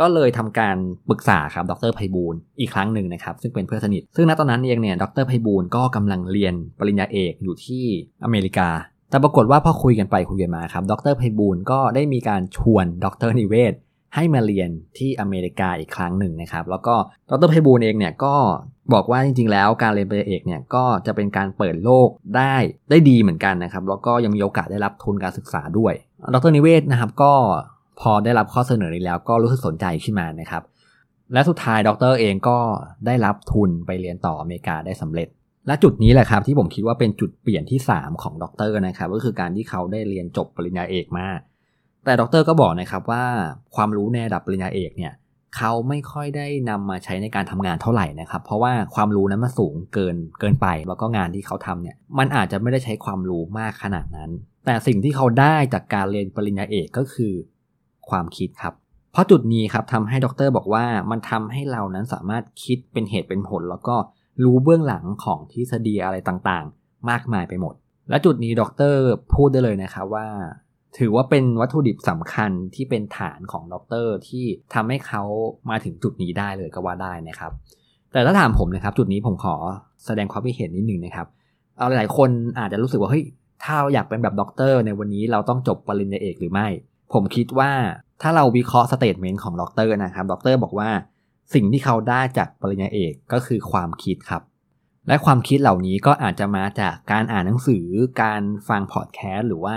ก็เลยทำการปรึกษาครับดรไพบูลอีกครั้งหนึ่งนะครับ ซึ่งเป็นเพื่อนสนิท ซึ่งณตอนนั้นเองเนี่ยดรไพบูลก็กำลังเรียนปริญญาเอกอยู่ที่อเมริกา แต่ปรากฏว่าพอคุยกันไปคุยกันมาครับ ดรไพบูลก็ได้มีการชวนดรนิเวศให้มาเรียนที่อเมริกาอีกครั้งหนึ่งนะครับ แล้วก็ดรไพบูลเองเนี่ยก็บอกว่าจริงๆแล้วการเรียนปริญญาเอกเนี่ยก็จะเป็นการเปิดโลกได้ได้ดีเหมือนกันนะครับ แล้วก็ยังมีโอกาสได้รับทุนการศึกษาด้วย ดรนิเวศนะครับก็พอได้รับข้อเสนอนี้แล้วก็รู้สึกสนใจขึ้นมานะครับ และสุดท้ายดรเองก็ได้รับทุนไปเรียนต่ออเมริกาได้สำเร็จ และจุดนี้แหละครับที่ผมคิดว่าเป็นจุดเปลี่ยนที่ 3 ของดรนะครับก็คือการที่เขาได้เรียนจบปริญญาเอกมา แต่ดรก็บอกนะครับว่าความรู้ในระดับปริญญาเอกเนี่ยเขาไม่ค่อยได้นำมาใช้ในการทำงานเท่าไหร่นะครับ เพราะว่าความรู้นั้นมันสูงเกินเกินไป แล้วก็งานที่เขาทำเนี่ยมันอาจจะไม่ได้ใช้ความรู้มากขนาดนั้น แต่สิ่งที่เขาได้จากการเรียนปริญญาเอกก็คือ ความคิดครับ เพราะจุดนี้ครับทำให้ดรบอกว่ามันทำให้เรานั้นสามารถคิดเป็นเหตุเป็นผลแล้วก็ รู้เบื้องหลังของทฤษฎีอะไรต่างๆ มากมายไปหมด และจุดนี้ดรพูดได้เลยนะครับว่า ถือว่าเป็นวัตถุดิบสำคัญที่เป็นฐานของด็อกเตอร์ที่ทำให้เขามาถึงจุดนี้ได้เลยก็ว่าได้นะครับ แต่ถ้าถามผมนะครับ จุดนี้ผมขอแสดงความคิดเห็นนิดนึงนะครับ เอาหลายคนอาจจะรู้สึกว่าเฮ้ยถ้าเราอยากเป็นแบบด็อกเตอร์ในวันนี้เราต้องจบปริญญาเอกหรือไม่ ผมคิดว่าถ้าเราวิเคราะห์ statement ของด็อกเตอร์นะครับด็อกเตอร์บอกว่า สิ่งที่เขาได้จากปริญญาเอกก็คือความคิดครับ และความคิดเหล่านี้ก็อาจจะมาจากการอ่านหนังสือ การฟังพอดแคสต์หรือว่า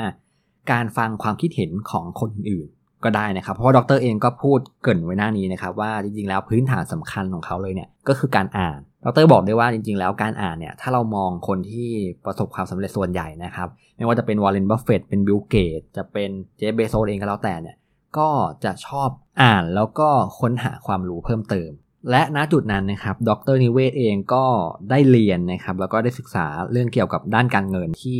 การฟังความคิดเห็นของคนอื่นก็ได้นะครับ เพราะว่าดรเองก็พูดเกริ่นไว้หน้านี้นะครับว่าจริงๆแล้วพื้นฐานสำคัญของเขาเลยเนี่ยก็คือการอ่านดรบอกได้ว่าจริงๆ แล้วการอ่านเนี่ยถ้าเรามองคนที่ประสบความสำเร็จส่วนใหญ่นะครับ ไม่ว่าจะเป็นวอร์เรนบัฟเฟตต์เป็นบิลเกตส์จะเป็นเจฟฟ์เบโซสเองก็แล้วแต่เนี่ย ก็จะชอบอ่านแล้วก็ค้นหาความรู้เพิ่มเติม และณจุดนั้นนะครับ ดรนิเวศน์เองก็ได้เรียนนะครับ แล้วก็ได้ศึกษาเรื่องเกี่ยวกับด้านการเงินที่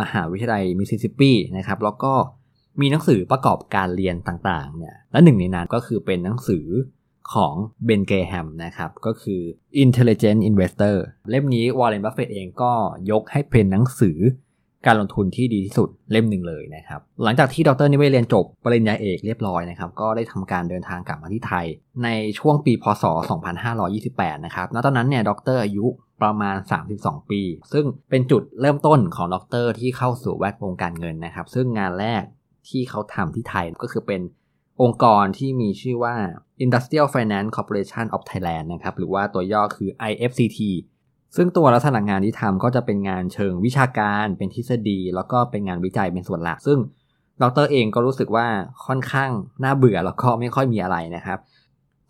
มหาวิทยาลัยมิสซิสซิปปีนะครับ แล้วก็มีหนังสือประกอบการเรียนต่างๆเนี่ย และหนึ่งในนั้นก็คือเป็นหนังสือของเบนเกรแฮมนะครับ ก็คือ Intelligent Investor เล่มนี้วอร์เรนบัฟเฟตต์เองก็ยกให้เป็นหนังสือ การลงทุนที่ดีที่สุดเล่มหนึ่งเลยนะครับ หลังจากที่ดรนิเวศน์เรียนจบปริญญาเอกเรียบร้อยนะครับ ก็ได้ทำการเดินทางกลับมาที่ไทย ในช่วงปีพศ 2528 นะครับ ณ ตอนนั้นเนี่ยดรอายุประมาณ 32 ปี ซึ่งเป็นจุดเริ่มต้นของด็อกเตอร์ที่เข้าสู่แวดวงการเงินนะครับ ซึ่งงานแรกที่เขาทำที่ไทยก็คือเป็นองค์กรที่มีชื่อว่า Industrial Finance Corporation of Thailand นะครับ หรือว่าตัวย่อคือ IFCT ซึ่งตัวลักษณะงานที่ทำก็จะเป็นงานเชิงวิชาการเป็นทฤษฎี แล้วก็เป็นงานวิจัยเป็นส่วนหลัก ซึ่งดรเองก็รู้สึกว่าค่อนข้างน่าเบื่อแล้วก็ไม่ค่อยมีอะไรนะครับ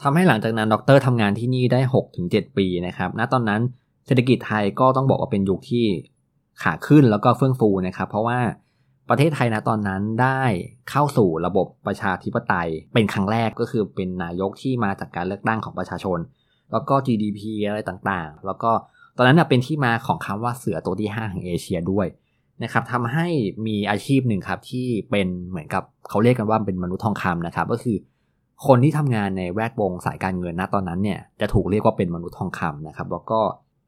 ทำให้หลังจากนั้นดรทำงานที่นี่ได้ 6-7 ปีนะครับ ณ ตอนนั้นเศรษฐกิจไทยก็ต้องบอกว่าเป็นยุคที่ขาขึ้นแล้วก็เฟื่องฟูนะครับ เพราะว่าประเทศไทยนะตอนนั้นได้เข้าสู่ระบบประชาธิปไตย เป็นครั้งแรกก็คือเป็นนายกที่มาจากการเลือกตั้งของประชาชน แล้วก็ GDP อะไรต่างๆ แล้วก็ ตอนนั้นเป็นที่มาของคำว่าเสือตัวที่ 5 แห่งเอเชียด้วยนะครับทำให้มีอาชีพหนึ่งครับที่เป็นเหมือนกับเขาเรียกกันว่าเป็นมนุษย์ทองคำนะครับก็คือ คนที่ทำงานในแวดวงสายการเงินนะตอนนั้นเนี่ยจะถูกเรียกว่าเป็นมนุษย์ทองคำนะครับแล้วก็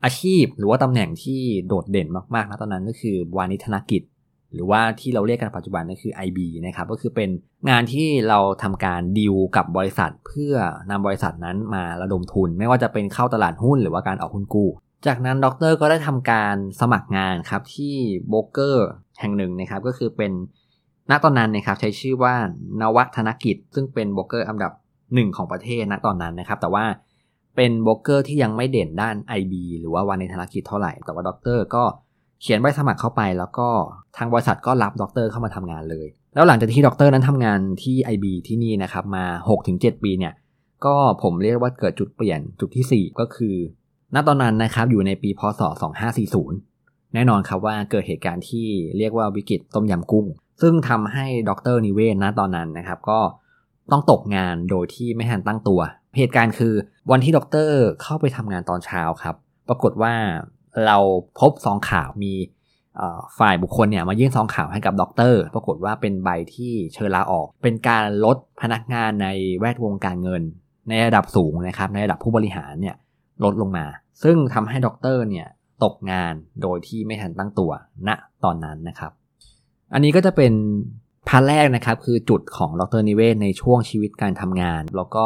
อาชีพหรือว่าตำแหน่งที่โดดเด่นมากๆนะตอนนั้นก็คือวานิธนกิจ หรือว่าที่เราเรียกกันปัจจุบันก็คือ IB นะครับก็คือเป็นงานที่เราทำการดีลกับบริษัท เพื่อนำบริษัทนั้นมาระดมทุน ไม่ว่าจะเป็นเข้าตลาดหุ้นหรือว่าการออกหุ้นกู้ จากนั้นดรก็ได้ทำการสมัครงานครับที่โบรกเกอร์แห่งหนึ่งนะครับ ก็คือเป็นณตอนนั้นนะครับใช้ชื่อว่านวัฒนกิจ ซึ่งเป็นโบรกเกอร์อันดับหนึ่งของประเทศณตอนนั้นนะครับ แต่ว่าเป็นโบรกเกอร์ที่ยังไม่เด่นด้าน IB หรือว่าวาณิชธนกิจเท่าไหร่ แต่ว่าด็อกเตอร์ก็เขียนใบสมัครเข้าไป แล้วก็ทางบริษัทก็รับด็อกเตอร์เข้ามาทำงานเลย แล้วหลังจากที่ด็อกเตอร์นั้นทำงานที่ IB ที่นี่นะครับมา 6-7 ปีเนี่ยก็ผมเรียกว่าเกิดจุดเปลี่ยนจุดที่ 4 ก็คือ ณตอนนั้นนะครับอยู่ในปีพศ 2540 แน่นอนครับว่าเกิดเหตุการณ์ที่เรียกว่าวิกฤตต้มยำกุ้ง ซึ่งทำให้ดรนิเวศน์นะตอนนั้นนะครับก็ต้องตกงานโดยที่ไม่ทันตั้งตัว เหตุการณ์คือวันที่ด็อกเตอร์เข้าไปทำงานตอนเช้าครับ ปรากฏว่าเราพบซองขาวมีฝ่ายบุคคลเนี่ยมายื่นซองขาวให้กับด็อกเตอร์ปรากฏว่าเป็นใบที่เชิญลาออก เป็นการลดพนักงานในแวดวงการเงิน ในระดับสูงนะครับในระดับผู้บริหารเนี่ย ลดลงมา ซึ่งทำให้ด็อกเตอร์เนี่ยตกงานโดยที่ไม่ทันตั้งตัวณตอนนั้นนะครับ อันนี้ก็จะเป็น part แรกนะครับคือจุดของดรนิเวศน์ในช่วงชีวิตการทำงาน แล้วก็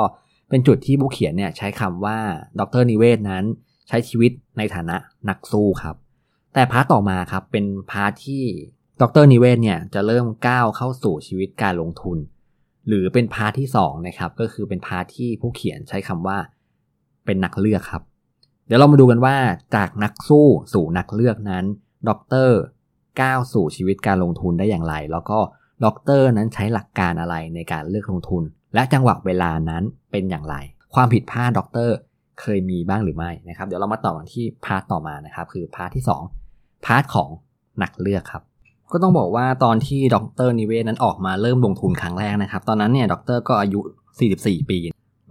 เป็นจุดที่ผู้เขียนเนี่ยใช้คำว่าดรนิเวศน์นั้นใช้ชีวิตในฐานะนักสู้ครับ แต่ part ต่อมาครับเป็น part ที่ดรนิเวศน์เนี่ยจะเริ่มก้าวเข้าสู่ชีวิตการลงทุน หรือเป็น part ที่2นะครับก็คือเป็น part ที่ผู้เขียนใช้คำว่า เป็นนักเลือกครับ เดี๋ยวเรามาดูกันว่าจากนักสู้สู่นักเลือกนั้นดรก้าวสู่ชีวิตการลงทุนได้อย่างไร แล้วก็ด็อกเตอร์นั้นใช้หลักการอะไรในการเลือกลงทุน และจังหวะเวลานั้นเป็นอย่างไร ความผิดพลาดด็อกเตอร์เคยมีบ้างหรือไม่นะครับ เดี๋ยวเรามาต่อกันที่ part ต่อมานะครับ คือ part ที่ 2 part ของนักเลือกครับ ก็ต้องบอกว่าตอนที่ด็อกเตอร์นิเวศน์นั้นออกมาเริ่มลงทุนครั้งแรกนะครับ ตอนนั้นเนี่ยด็อกเตอร์ก็อายุ 44 ปี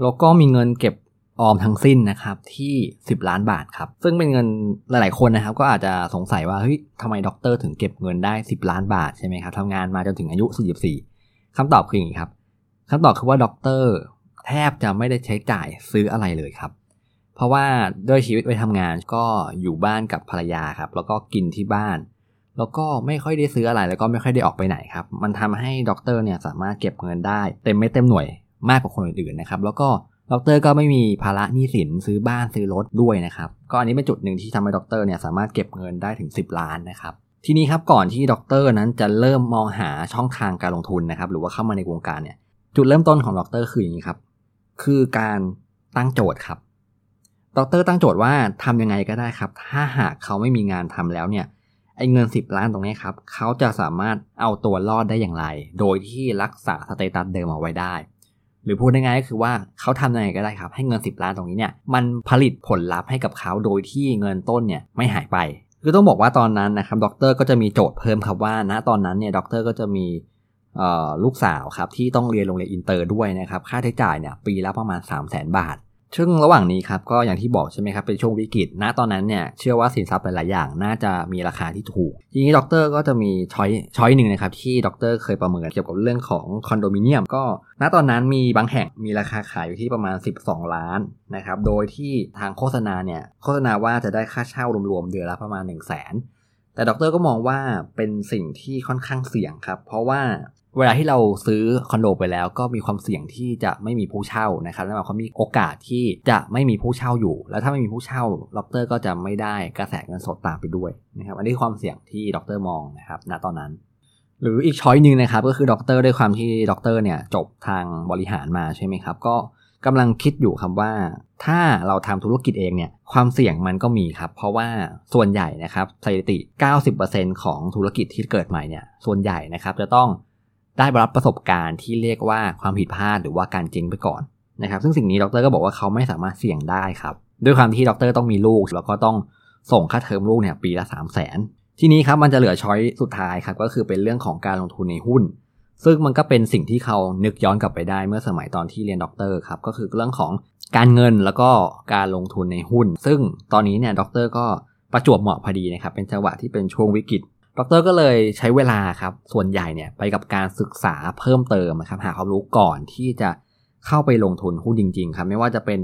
แล้วก็มีเงินเก็บ ออมทั้งสิ้นนะครับที่ 10 ล้านบาทครับ ซึ่งเป็นเงินหลาย ๆ คนนะครับ ก็อาจจะสงสัยว่าเฮ้ยทำไมด็อกเตอร์ถึงเก็บเงินได้ 10 ล้านบาทใช่ไหมครับทำงานมาจนถึงอายุ 44คำตอบคืออย่างนี้ครับคำตอบคือว่าด็อกเตอร์แทบจะไม่ได้ใช้จ่ายซื้ออะไรเลยครับ เพราะว่าด้วยชีวิตไปทำงานก็อยู่บ้านกับภรรยาครับ แล้วก็กินที่บ้าน แล้วก็ไม่ค่อยได้ซื้ออะไรแล้วก็ไม่ค่อยได้ออกไปไหนครับ มันทำให้ด็อกเตอร์เนี่ยสามารถเก็บเงินได้ เต็มเม็ดเต็มหน่วยมากกว่าคนอื่นๆนะครับ แล้วก็ ด็อกเตอร์ก็ไม่มีภาระหนี้สินซื้อบ้านซื้อรถด้วยนะครับ ก็อันนี้เป็นจุดหนึ่งที่ทำให้ด็อกเตอร์เนี่ยสามารถเก็บเงินได้ถึง 10 ล้านนะครับ ทีนี้ครับก่อนที่ด็อกเตอร์นั้นจะเริ่มมองหาช่องทางการลงทุนนะครับ หรือว่าเข้ามาในวงการเนี่ย จุดเริ่มต้นของด็อกเตอร์คืออย่างนี้ครับ คือการตั้งโจทย์ครับด็อกเตอร์ตั้งโจทย์ว่าทำยังไงก็ได้ครับ ถ้าหากเขาไม่มีงานทำแล้วเนี่ยไอ้เงิน 10 ล้านตรงนี้ครับ เขาจะสามารถเอาตัวรอดได้อย่างไร โดยที่รักษา status เดิมเอาไว้ได้ หรือพูดง่ายๆก็คือว่าเขาทำยังไงก็ได้ครับ ให้เงิน 10 ล้านตรงนี้เนี่ยมันผลิตผลลัพธ์ให้กับเขาโดยที่เงินต้นเนี่ยไม่หายไป คือต้องบอกว่าตอนนั้นนะครับด็อกเตอร์ก็จะมีโจทย์เพิ่มครับว่าณตอนนั้นเนี่ยด็อกเตอร์ก็จะมีลูกสาวครับที่ต้องเรียนโรงเรียนอินเตอร์ด้วยนะครับค่าใช้จ่ายเนี่ยปีละประมาณ 3 0 0 0 0 0 บาท ซึ่งระหว่างนี้ครับก็อย่างที่บอกใช่ไหมครับเป็นช่วงวิกฤตณตอนนั้นเนี่ยเชื่อว่าสินทรัพย์หลายๆอย่างน่าจะมีราคาที่ถูก ทีนี้ด็อกเตอร์ก็จะมี choice choice หนึ่งนะครับที่ด็อกเตอร์เคยประเมินเกี่ยวกับเรื่องของคอนโดมิเนียม ก็ณตอนนั้นมีบางแห่งมีราคาขายอยู่ที่ประมาณ 12 ล้านนะครับโดยที่ทางโฆษณาเนี่ยโฆษณาว่าจะได้ค่าเช่ารวมๆเดือนละประมาณ 1 0 0 0 0แสนแต่ด็อกเตอร์ก็มองว่าเป็นสิ่งที่ค่อนข้างเสี่ยงครับเพราะว่า เวลาที่เราซื้อคอนโดไปแล้วก็มีความเสี่ยงที่จะไม่มีผู้เช่านะครับและเขามีโอกาสที่จะไม่มีผู้เช่าอยู่ แล้วถ้าไม่มีผู้เช่าดรก็จะไม่ได้กระแสเงินสดตามไปด้วยนะครับอันนี้ความเสี่ยงที่ดรมองนะครับณตอนนั้น หรืออีกช้อยหนึ่งนะครับก็คือดรด้วยความที่ดรเนี่ยจบทางบริหารมาใช่ไหมครับก็กำลังคิดอยู่ครับว่า ถ้าเราทำธุรกิจเองเนี่ยความเสี่ยงมันก็มีครับ เพราะว่าส่วนใหญ่นะครับสถิติ 90%ของธุรกิจที่เกิดใหม่เนี่ยส่วนใหญ่นะครับจะต้อง ได้รับประสบการณ์ที่เรียกว่าความผิดพลาดหรือว่าการเจริงไปก่อนนะครับซึ่งสิ่งนี้ดรก็บอกว่าเขาไม่สามารถเสี่ยงได้ครับด้วยความที่ดรต้องมีลูกแล้วก็ต้องส่งค่าเทอมลูกเนี่ยปีละ 3 0 0แสนทีนี้ครับมันจะเหลือ choice สุดท้ายครับก็คือเป็นเรื่องของการลงทุนในหุ้น ซึ่งมันก็เป็นสิ่งที่เขานึกย้อนกลับไปได้เมื่อสมัยตอนที่เรียนด็อกเตอร์ครับก็คือเรื่องของการเงินแล้วก็การลงทุนในหุ้น ซึ่งตอนนี้เนี่ยด็อกเตอร์ก็ประจวบเหมาะพอดีนะครับเป็นจังหวะที่เป็นช่วงวิกฤต ดรก็เลยใช้เวลาครับ ส่วนใหญ่เนี่ยไปกับการศึกษาเพิ่มเติมครับ หาความรู้ก่อนที่จะเข้าไปลงทุนหุ้นจริง ๆ ครับ ไม่ว่าจะเป็น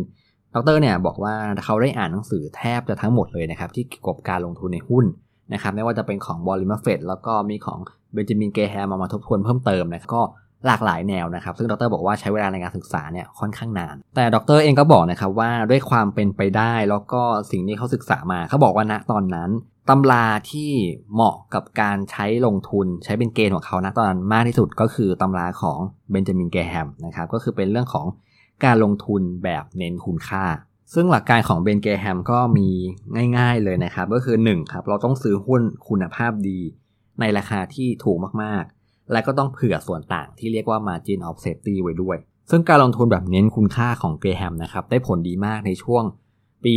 ดรเนี่ยบอกว่าเขาได้อ่านหนังสือแทบจะทั้งหมดเลยนะครับ ที่เกี่ยวกับการลงทุนในหุ้นนะครับ ไม่ว่าจะเป็นของบอลลิมาเฟตแล้วก็มีของเบนจามินเกแฮมมามาทบทวนเพิ่มเติมนะก็หลากหลายแนวนะครับ ซึ่งดรบอกว่าใช้เวลาในการศึกษาเนี่ยค่อนข้างนาน แต่ดรเองก็บอกนะครับว่าด้วยความเป็นไปได้แล้วก็สิ่งที่เขาศึกษามาเขาบอกว่าณตอนนั้น ตำราที่เหมาะกับการใช้ลงทุนใช้เป็นเกณฑ์ของเขานะตอนนั้นมากที่สุดก็คือตำราของเบนจามินแกแฮมนะครับก็คือเป็นเรื่องของการลงทุนแบบเน้นคุณค่า ซึ่งหลักการของเบนเกแฮมก็มีง่ายๆเลยนะครับ ก็คือ1ครับเราต้องซื้อหุ้นคุณภาพดี ในราคาที่ถูกมากๆ และก็ต้องเผื่อส่วนต่างที่เรียกว่า margin of safety ไว้ด้วย ซึ่งการลงทุนแบบเน้นคุณค่าของเกแฮมนะครับได้ผลดีมากในช่วง ปี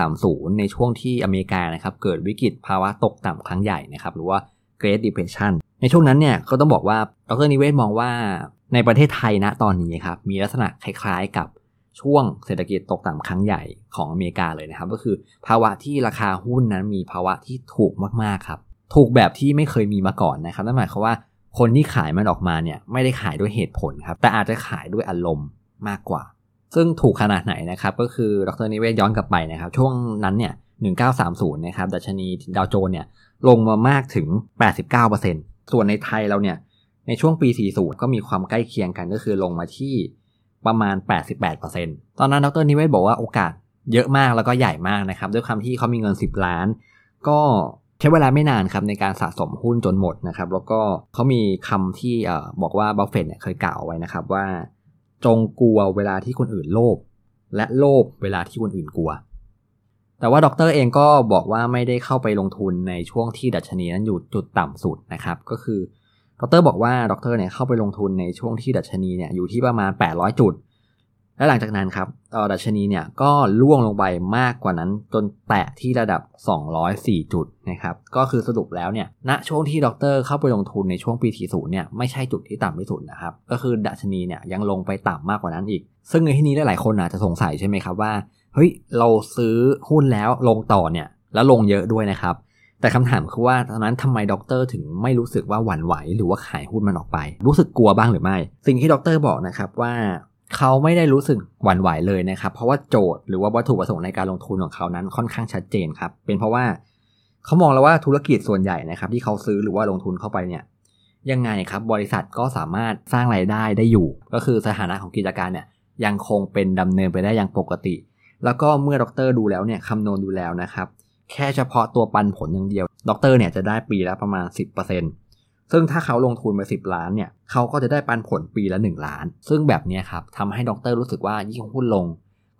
1930 ในช่วงที่อเมริกานะครับเกิดวิกฤตภาวะตกต่ำครั้งใหญ่นะครับหรือว่า Great Depression ในช่วงนั้นเนี่ยก็ต้องบอกว่าดรนิเวศมองว่าในประเทศไทยณตอนนี้ครับมีลักษณะคล้ายๆกับช่วงเศรษฐกิจตกต่ำครั้งใหญ่ของอเมริกาเลยนะครับ ก็คือภาวะที่ราคาหุ้นนั้นมีภาวะที่ถูกมากๆครับ ถูกแบบที่ไม่เคยมีมาก่อนนะครับนั่นหมายความว่าคนที่ขายมันออกมาเนี่ยไม่ได้ขายด้วยเหตุผลครับแต่อาจจะขายด้วยอารมณ์มากกว่า ซึ่งถูกขนาดไหนนะครับก็คือดรนิเวศย้อนกลับไปนะครับ ช่วงนั้นเนี่ย1930นะครับดัชนีดาวโจนส์เนี่ยลงมามากถึง 89%ส่วนในไทยเราเนี่ยในช่วงปี 40 ก็มีความใกล้เคียงกันก็คือลงมาที่ประมาณ 88%ตอนนั้นดรนิเวศน์บอกว่าโอกาสเยอะมากแล้วก็ใหญ่มากนะครับ ด้วยความที่เขามีเงิน 10 ล้าน ก็ใช้เวลาไม่นานครับในการสะสมหุ้นจนหมดนะครับ แล้วก็เขามีคำที่บอกว่าบัฟเฟตต์เนี่ยเคยกล่าวไว้นะครับว่า จงกลัวเวลาที่คนอื่นโลภและโลภเวลาที่คนอื่นกลัว แต่ว่าด็อกเตอร์เองก็บอกว่าไม่ได้เข้าไปลงทุนในช่วงที่ดัชนีนั้นอยู่จุดต่ำสุดนะครับ ก็คือดรบอกว่าดรเนี่ยเข้าไปลงทุนในช่วงที่ดัชนีเนี่ยอยู่ที่ประมาณ 800 จุด และหลังจากนั้นครับดัชนีเนี่ยก็ร่วงลงไปมากกว่านั้นจนแตะที่ระดับ 204 จุดนะครับ ก็คือสรุปแล้วเนี่ย ณ ช่วงที่ดรเข้าไปลงทุนในช่วงปีสี่ศูนย์เนี่ยไม่ใช่จุดที่ต่ำที่สุดนะครับ ก็คือดัชนีเนี่ยยังลงไปต่ำมากกว่านั้นอีก ซึ่งในที่นี้หลายๆคนอาจจะสงสัยใช่ไหมครับว่า เฮ้ย เราซื้อหุ้นแล้วลงต่อเนี่ย แล้วลงเยอะด้วยนะครับ แต่คำถามคือว่าตอนนั้นทำไมด็อกเตอร์ถึงไม่รู้สึกว่าหวั่นไหว หรือว่าขายหุ้นมันออกไป รู้สึกกลัวบ้างหรือไม่ สิ่งที่ด็อกเตอร์บอกนะครับว่า เขาไม่ได้รู้สึกหวั่นไหวเลยนะครับ เพราะว่าโจทย์หรือว่าวัตถุประสงค์ในการลงทุนของเขานั้นค่อนข้างชัดเจนครับ เป็นเพราะว่าเขามองแล้วว่าธุรกิจส่วนใหญ่นะครับ ที่เขาซื้อหรือว่าลงทุนเข้าไปเนี่ยยังไงครับบริษัทก็สามารถสร้างรายได้ได้อยู่ ก็คือสถานะของกิจการเนี่ยยังคงเป็นดำเนินไปได้อย่างปกติ แล้วก็เมื่อด็อกเตอร์ดูแล้วเนี่ยคำนวณดูแล้วนะครับ แค่เฉพาะตัวปันผลอย่างเดียวด็อกเตอร์เนี่ยจะได้ปีละประมาณ 10% ซึ่งถ้าเขาลงทุนไป10 ล้านเนี่ยเขาก็จะได้ปันผลปีละ 1 ล้าน ซึ่งแบบนี้ครับทำให้ด็อกเตอร์รู้สึกว่ายิ่งหุ้นลง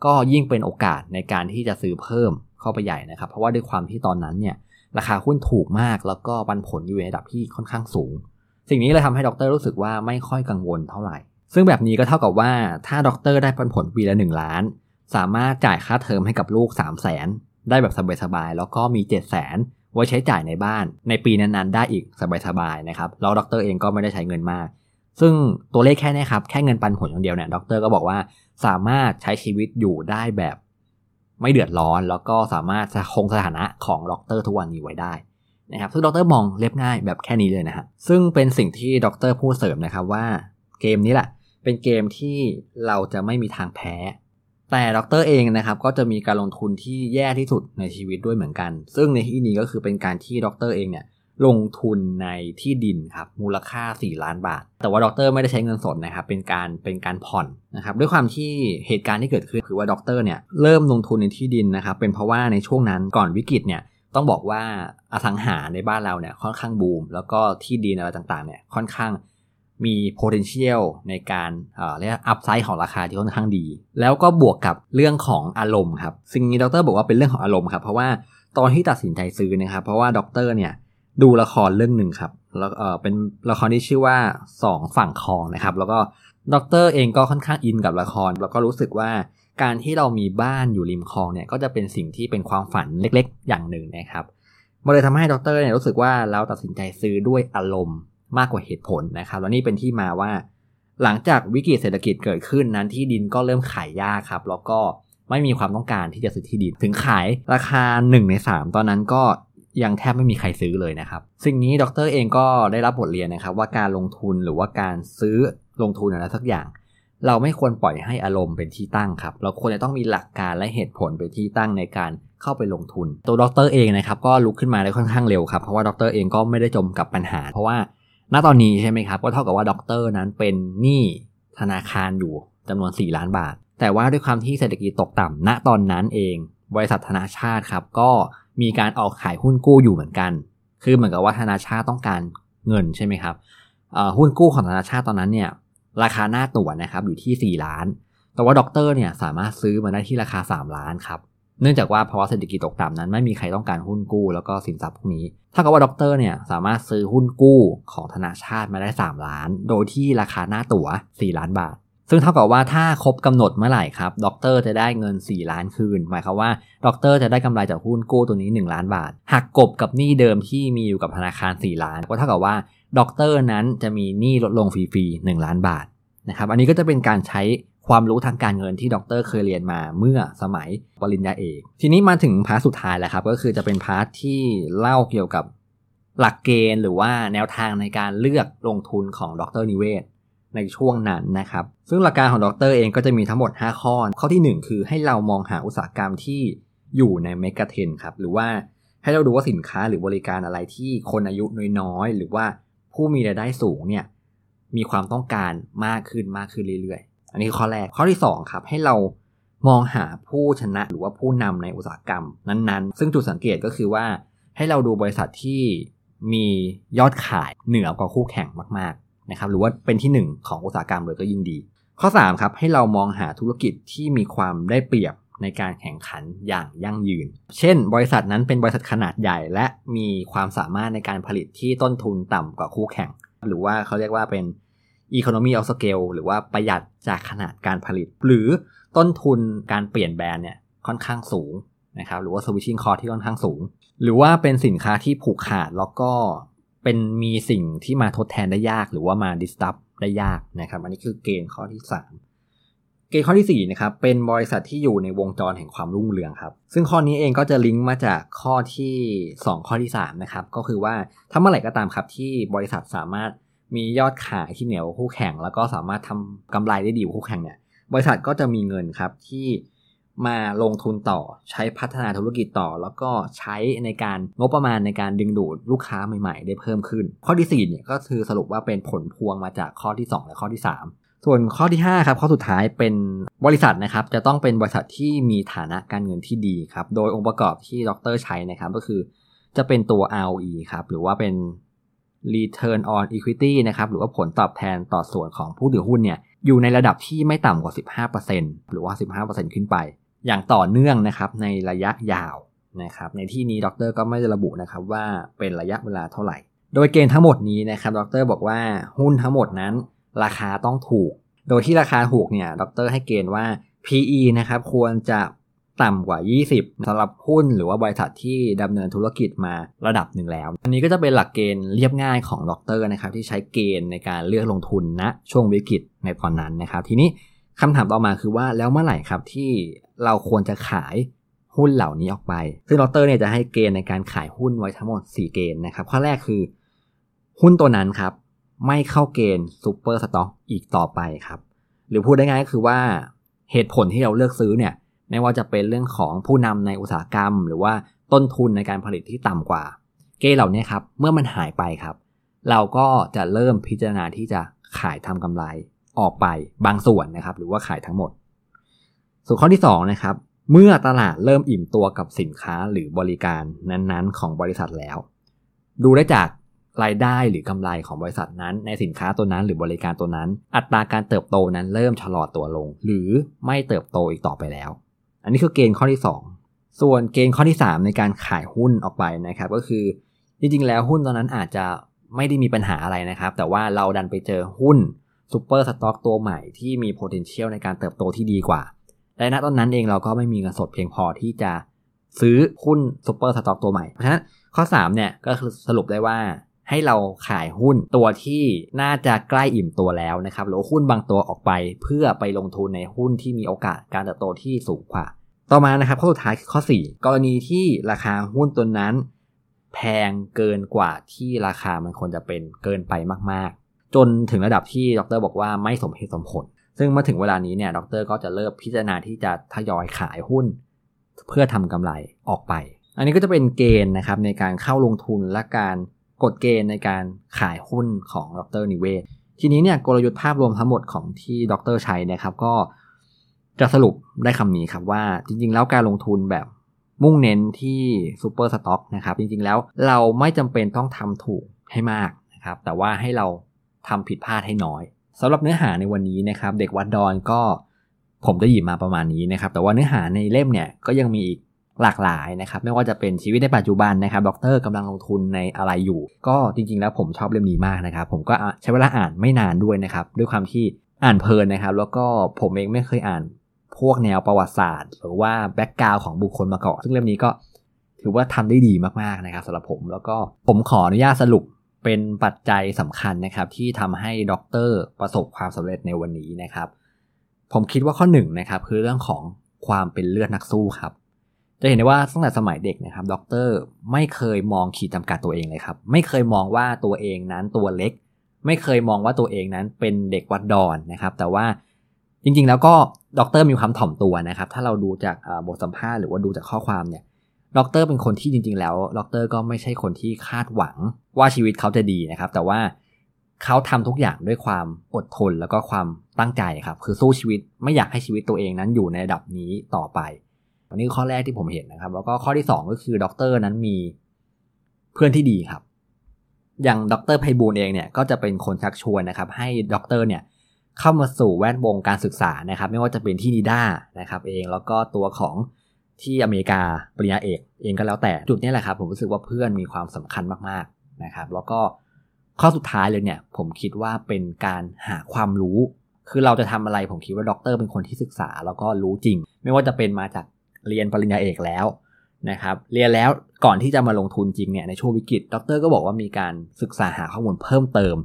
ก็ยิ่งเป็นโอกาสในการที่จะซื้อเพิ่มเข้าไปใหญ่นะครับ เพราะว่าด้วยความที่ตอนนั้นเนี่ยราคาหุ้นถูกมากแล้วก็ปันผลอยู่ในระดับที่ค่อนข้างสูง สิ่งนี้เลยทำให้ด็อกเตอร์รู้สึกว่าไม่ค่อยกังวลเท่าไหร่ ซึ่งแบบนี้ก็เท่ากับว่าถ้าด็อกเตอร์ได้ปันผลปีละ 1 ล้าน สามารถจ่ายค่าเทอมให้กับลูก 3 0 0 0 0นได้แบบสบายๆแล้วก็มี 7 0 0 0 0น ไว้ใช้จ่ายในบ้านในปีนั้นๆ ได้อีกสบายๆนะครับแล้วดรเองก็ไม่ได้ใช้เงินมาก ซึ่งตัวเลขแค่นี้ครับแค่เงินปันผลอย่างเดียวเนี่ยดรก็บอกว่าสามารถใช้ชีวิตอยู่ได้แบบ ไม่เดือดร้อน แล้วก็สามารถคงสถานะของดรทุกวันนี้ไว้ได้นะครับซึ่งดรมองเล็บง่ายแบบแค่นี้เลยนะฮะซึ่งเป็นสิ่งที่ดรพูดเสริมนะครับว่าเกมนี้แหละเป็นเกมที่เราจะไม่มีทางแพ้ แต่ดรเองนะครับก็จะมีการลงทุนที่แย่ที่สุดในชีวิตด้วยเหมือนกัน ซึ่งในที่นี้ก็คือเป็นการที่ดรเองเนี่ยลงทุนในที่ดินครับมูลค่า 4 ล้านบาท แต่ว่าดรไม่ได้ใช้เงินสดนะครับเป็นการเป็นการผ่อนนะครับด้วยความที่เหตุการณ์ที่เกิดขึ้นคือว่าดรเนี่ยเริ่มลงทุนในที่ดินนะครับเป็นเพราะว่าในช่วงนั้นก่อนวิกฤตเนี่ยต้องบอกว่าอสังหาในบ้านเราเนี่ยค่อนข้างบูม แล้วก็ที่ดินอะไรต่างๆเนี่ยค่อนข้าง มี potential ในการเรียกอัพไซด์ของราคาที่ค่อนข้างดี แล้วก็บวกกับเรื่องของอารมณ์ครับสิ่งนี้ดรบอกว่าเป็นเรื่องของอารมณ์ครับเพราะว่าตอนที่ตัดสินใจซื้อนะครับเพราะว่าดรเนี่ยดูละครเรื่องหนึ่งครับแล้วเป็นละครที่ชื่อว่า 2 ฝั่งคลองนะครับ แล้วก็ดรเองก็ค่อนข้างอินกับละคร แล้วก็รู้สึกว่าการที่เรามีบ้านอยู่ริมคลองเนี่ยก็จะเป็นสิ่งที่เป็นความฝันเล็กๆ อย่างหนึ่งนะครับมันเลยทำให้ดรเนี่ยรู้สึกว่าเราตัดสินใจซื้อด้วยอารมณ์ มากกว่าเหตุผลนะครับแล้วนี่เป็นที่มาว่า หลังจากวิกฤตเศรษฐกิจเกิดขึ้นนั้นที่ดินก็เริ่มขายยากครับ แล้วก็ไม่มีความต้องการที่จะซื้อที่ดินถึงขายราคา 1 ใน 3 ตอนนั้นก็ยังแทบไม่มีใครซื้อเลยนะครับ สิ่งนี้ดรเองก็ได้รับบทเรียนนะครับ ว่าการลงทุนหรือว่าการซื้อลงทุนอะไรสักอย่าง เราไม่ควรปล่อยให้อารมณ์เป็นที่ตั้งครับ เราควรจะต้องมีหลักการและเหตุผลเป็นที่ตั้งในการเข้าไปลงทุน ตัวดรเองนะครับก็ลุกขึ้นมาได้ค่อนข้างเร็วครับเพราะว่าดรเองก็ไม่ได้จมกับปัญหา เพราะว่า ณตอนนี้ใช่ไหมครับ ก็เท่ากับว่าด็อกเตอร์นั้นเป็นหนี้ธนาคารอยู่จำนวน 4 ล้านบาท แต่ว่าด้วยความที่เศรษฐกิจตกต่ำณตอนนั้นเอง บริษัทธนาชาติครับก็มีการออกขายหุ้นกู้อยู่เหมือนกัน คือเหมือนกับว่าธนาชาติต้องการเงินใช่ไหมครับหุ้นกู้ของธนาชาติตอนนั้นเนี่ยราคาหน้าตั๋วนะครับอยู่ที่ 4 ล้าน แต่ว่าด็อกเตอร์เนี่ยสามารถซื้อมาได้ที่ราคา 3 ล้านครับ เนื่องจากว่าภาวะเศรษฐกิจตกต่ำนั้นไม่มีใครต้องการหุ้นกู้แล้วก็สินทรัพย์พวกนี้ เท่ากับว่าด็อกเตอร์เนี่ยสามารถซื้อหุ้นกู้ของธนาชาติมาได้ 3 ล้าน โดยที่ราคาหน้าตั๋ว 4 ล้านบาท ซึ่งเท่ากับว่าถ้าครบกำหนดเมื่อไหร่ครับด็อกเตอร์จะได้เงิน 4 ล้านคืน หมายความว่าด็อกเตอร์จะได้กำไรจากหุ้นกู้ตัวนี้ 1 ล้านบาทหักลบกับหนี้เดิมที่มีอยู่กับธนาคาร 4 ล้าน ก็เท่ากับว่าด็อกเตอร์นั้นจะมีหนี้ลดลงฟรีๆ1ล้านบาทนะครับ อันนี้ก็จะเป็นการใช้ ความรู้ทางการเงินที่ด็อกเตอร์เคยเรียนมาเมื่อสมัยปริญญาเอก ทีนี้มาถึง part สุดท้ายแล้วครับ ก็คือจะเป็น part ที่เล่าเกี่ยวกับหลักเกณฑ์หรือว่าแนวทางในการเลือกลงทุนของดรนิเวศน์ในช่วงนั้นนะครับ ซึ่งหลักการของดรเองก็จะมีทั้งหมด 5 ข้อ ข้อที่ 1 คือให้เรามองหาอุตสาหกรรมที่อยู่ในเมกะเทนครับ หรือว่าให้เราดูว่าสินค้าหรือบริการอะไรที่คนอายุน้อยๆ หรือว่าผู้มีรายได้สูงเนี่ยมีความต้องการมากขึ้นมากขึ้นเรื่อย อันนี้ข้อแรกข้อที่2ครับให้เรามองหาผู้ชนะหรือว่าผู้นำในอุตสาหกรรมนั้นๆ ซึ่งจุดสังเกตก็คือว่าให้เราดูบริษัทที่มียอดขายเหนือกว่าคู่แข่งมากๆนะครับหรือว่าเป็นที่ 1 ของอุตสาหกรรมเลยก็ยิ่งดี ข้อ3ครับให้เรามองหาธุรกิจที่มีความได้เปรียบในการแข่งขันอย่างยั่งยืน เช่น บริษัทนั้นเป็นบริษัทขนาดใหญ่ และมีความสามารถในการผลิตที่ต้นทุนต่ำกว่าคู่แข่ง หรือว่าเขาเรียกว่าเป็น economy of scale หรือว่าประหยัดจากขนาดการผลิต หรือต้นทุนการเปลี่ยนแบรนด์เนี่ยค่อนข้างสูงนะครับหรือว่า switching cost ที่ค่อนข้างสูง หรือว่าเป็นสินค้าที่ผูกขาดแล้วก็เป็นมีสิ่งที่มาทดแทนได้ยากหรือว่ามา disrupt ได้ยากนะครับ อันนี้คือเกณฑ์ข้อที่ 3 เกณฑ์ข้อที่ 4 นะครับ เป็นบริษัทที่อยู่ในวงจรแห่งความรุ่งเรืองครับ ซึ่งข้อนี้เองก็จะลิงก์มาจากข้อที่ 2 ข้อที่ 3 นะครับ ก็คือว่าถ้าเมื่อไหร่ก็ตามครับที่บริษัทสามารถ มียอดขายที่เหนียวคู่แข่ง แล้วก็สามารถทำกำไรได้ดีกว่าคู่แข่งเนี่ยบริษัทก็จะมีเงินครับที่มาลงทุนต่อใช้พัฒนาธุรกิจต่อ แล้วก็ใช้ในการงบประมาณในการดึงดูดลูกค้าใหม่ๆ ได้เพิ่มขึ้น ข้อที่4เนี่ยก็คือสรุปว่าเป็นผลพวงมาจากข้อที่ 2 และข้อที่ 3 ส่วนข้อที่5ครับข้อสุดท้ายเป็นบริษัทนะครับจะต้องเป็นบริษัทที่มีฐานะการเงินที่ดีครับโดยองค์ประกอบที่ดรใช้นะครับก็คือ จะเป็นตัว ROE ครับหรือว่าเป็น Return on Equity นะครับหรือว่าผลตอบแทนต่อส่วนของผู้ถือหุ้นเนี่ยอยู่ในระดับที่ไม่ต่ำกว่า 15%หรือว่า 15%ขึ้นไป อย่างต่อเนื่องนะครับในระยะยาวนะครับในที่นี้ดรก็ไม่ได้ระบุนะครับว่าเป็นระยะเวลาเท่าไหร่ โดยเกณฑ์ทั้งหมดนี้นะครับดรบอกว่าหุ้นทั้งหมดนั้น ราคาต้องถูก โดยที่ราคาถูกเนี่ยดรให้เกณฑ์ว่า PE นะครับควรจะ ต่ำกว่า 20สำหรับหุ้นหรือว่าบริษัทที่ดำเนินธุรกิจมาระดับหนึ่งแล้ว อันนี้ก็จะเป็นหลักเกณฑ์เรียบง่ายของดรนะครับที่ใช้เกณฑ์ในการเลือกลงทุนณนะช่วงวิกฤตในตอนนั้นนะครับทีนี้คำถามต่อมาคือว่าแล้วเมื่อไหร่ครับที่เราควรจะขายหุ้นเหล่านี้ออกไป ซึ่งดรเนี่ยจะให้เกณฑ์ในการขายหุ้นไว้ทั้งหมด 4 เกณฑ์นะครับ ข้อแรกคือ หุ้นตัวนั้นครับ ไม่เข้าเกณฑ์ super stock อีกต่อไปครับ หรือพูดได้ง่ายก็คือว่าเหตุผลที่เราเลือกซื้อเนี่ย ไม่ว่าจะเป็นเรื่องของผู้นำในอุตสาหกรรม หรือว่าต้นทุนในการผลิตที่ต่ำกว่า เกณฑ์เหล่านี้ครับ เมื่อมันหายไปครับ เราก็จะเริ่มพิจารณาที่จะขายทำกำไรออกไปบางส่วนนะครับ หรือว่าขายทั้งหมด ส่วนข้อที่2นะครับ เมื่อตลาดเริ่มอิ่มตัวกับสินค้าหรือบริการนั้นๆ ของบริษัทแล้ว ดูได้จากรายได้หรือกำไรของบริษัทนั้น ในสินค้าตัวนั้นหรือบริการตัวนั้น อัตราการเติบโตนั้นเริ่มชะลอตัวลง หรือไม่เติบโตอีกต่อไปแล้ว อันนี้คือเกณฑ์ข้อที่ 2 ส่วนเกณฑ์ข้อที่ 3 ในการขายหุ้นออกไปนะครับ ก็คือจริงๆแล้วหุ้นตัวนั้นอาจจะไม่ได้มีปัญหาอะไรนะครับ แต่ว่าเราดันไปเจอหุ้น super stock ตัวใหม่ที่มี potential ในการเติบโตที่ดีกว่า และณตอนนั้นเองเราก็ไม่มีเงินสดเพียงพอที่จะซื้อหุ้น super stock ตัวใหม่ เพราะฉะนั้นข้อ3เนี่ยก็คือสรุปได้ว่า ให้เราขายหุ้นตัวที่น่าจะใกล้อิ่มตัวแล้วนะครับหรือหุ้นบางตัวออกไปเพื่อไปลงทุนในหุ้นที่มีโอกาสการเติบโตที่สูงกว่า ต่อมานะครับข้อสุดท้ายคือข้อ 4 กรณีที่ราคาหุ้นตัวนั้น แพงเกินกว่าที่ราคามันควรจะเป็นเกินไปมากๆ จนถึงระดับที่ดรบอกว่าไม่สมเหตุสมผล ซึ่งเมื่อถึงเวลานี้เนี่ยดรก็จะเริ่มพิจารณาที่จะทยอยขายหุ้น เพื่อทำกำไรออกไป อันนี้ก็จะเป็นเกณฑ์นะครับในการเข้าลงทุนและการ กฎเกณฑ์ในการขายหุ้นของดรนิเวศ ทีนี้เนี่ยกลยุทธ์ภาพรวมทั้งหมดของที่ดรใช้นะครับก็จะสรุปได้คำนี้ครับว่าจริง ๆ แล้วการลงทุนแบบมุ่งเน้นที่ super stock นะครับจริง ๆ แล้วเราไม่จำเป็นต้องทำถูกให้มากนะครับแต่ว่าให้เราทำผิดพลาดให้น้อยสำหรับเนื้อหาในวันนี้นะครับ เด็กวัดดอนก็ผมจะหยิบมาประมาณนี้นะครับ แต่ว่าเนื้อหาในเล่มเนี่ยก็ยังมีอีก หลากหลายนะครับ ไม่ว่าจะเป็นชีวิตในปัจจุบันนะครับด็อกเตอร์กำลังลงทุนในอะไรอยู่ ก็จริง ๆ แล้วผมชอบเล่มนี้มากนะครับ ผมก็ใช้เวลาอ่านไม่นานด้วยนะครับ ด้วยความที่อ่านเพลินนะครับ แล้วก็ผมเองไม่เคยอ่านพวกแนวประวัติศาสตร์ หรือว่า background ของบุคคลมาก่อนซึ่งเล่มนี้ก็ถือว่าทำได้ดีมากๆนะครับสำหรับผมแล้วก็ผมขออนุญาตสรุปเป็นปัจจัยสำคัญนะครับ ที่ทำให้ด็อกเตอร์ประสบความสำเร็จในวันนี้นะครับ ผมคิดว่าข้อหนึ่งนะครับคือเรื่องของความเป็นเลือดนักสู้ครับ จะเห็นได้ว่าตั้งแต่สมัยเด็กนะครับด็อกเตอร์ไม่เคยมองขีดจำกัดตัวเองเลยครับ ไม่เคยมองว่าตัวเองนั้นตัวเล็ก ไม่เคยมองว่าตัวเองนั้นเป็นเด็กวัดดอนนะครับ แต่ว่าจริงๆ แล้วก็ด็อกเตอร์มีความถ่อมตัวนะครับ ถ้าเราดูจากบทสัมภาษณ์หรือว่าดูจากข้อความเนี่ยด็อกเตอร์เป็นคนที่จริง ๆ แล้วด็อกเตอร์ก็ไม่ใช่คนที่คาดหวังว่าชีวิตเขาจะดีนะครับ แต่ว่าเขาทำทุกอย่างด้วยความอดทนแล้วก็ความตั้งใจครับ คือสู้ชีวิตไม่อยากให้ชีวิตตัวเองนั้นอยู่ในระดับนี้ต่อไป อันนี้ข้อแรกที่ผมเห็นนะครับ แล้วก็ข้อที่ 2 ก็คือด็อกเตอร์นั้นมีเพื่อนที่ดีครับ อย่างดรไพบูลย์เองเนี่ยก็จะเป็นคนชักชวนนะครับ ให้ด็อกเตอร์เนี่ยเข้ามาสู่แวดวงการศึกษานะครับ ไม่ว่าจะเป็นที่นิด้านะครับ เองแล้วก็ตัวของที่อเมริกาปริญญาเอก เองก็แล้วแต่จุดนี้แหละครับ ผมรู้สึกว่าเพื่อนมีความสำคัญมากๆนะครับ แล้วก็ข้อสุดท้ายเลยเนี่ย ผมคิดว่าเป็นการหาความรู้ คือเราจะทำอะไรผมคิดว่าด็อกเตอร์เป็นคนที่ศึกษา แล้วก็รู้จริง ไม่ว่าจะเป็นมาจาก เรียนปริญญาเอกแล้วนะครับเรียนแล้วก่อนที่จะมาลงทุนจริงเนี่ยในช่วงวิกฤตด็อกเตอร์ก็บอกว่ามีการศึกษาหาข้อมูลเพิ่มเติม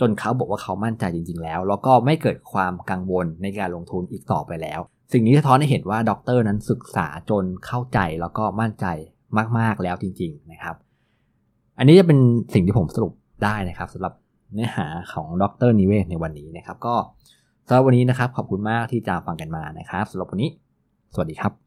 จนเขาบอกว่าเขามั่นใจจริง ๆ แล้ว แล้วก็ไม่เกิดความกังวลในการลงทุนอีกต่อไปแล้ว สิ่งนี้สะท้อนให้เห็นว่าด็อกเตอร์นั้นศึกษาจนเข้าใจแล้วก็มั่นใจมากๆแล้วจริง ๆนะครับ อันนี้จะเป็นสิ่งที่ผมสรุปได้นะครับสำหรับเนื้อหาของดรนิเวศในวันนี้นะครับ ก็สำหรับวันนี้นะครับขอบคุณมากที่จะฟังกันมานะครับสำหรับวันนี้ สวัสดีครับ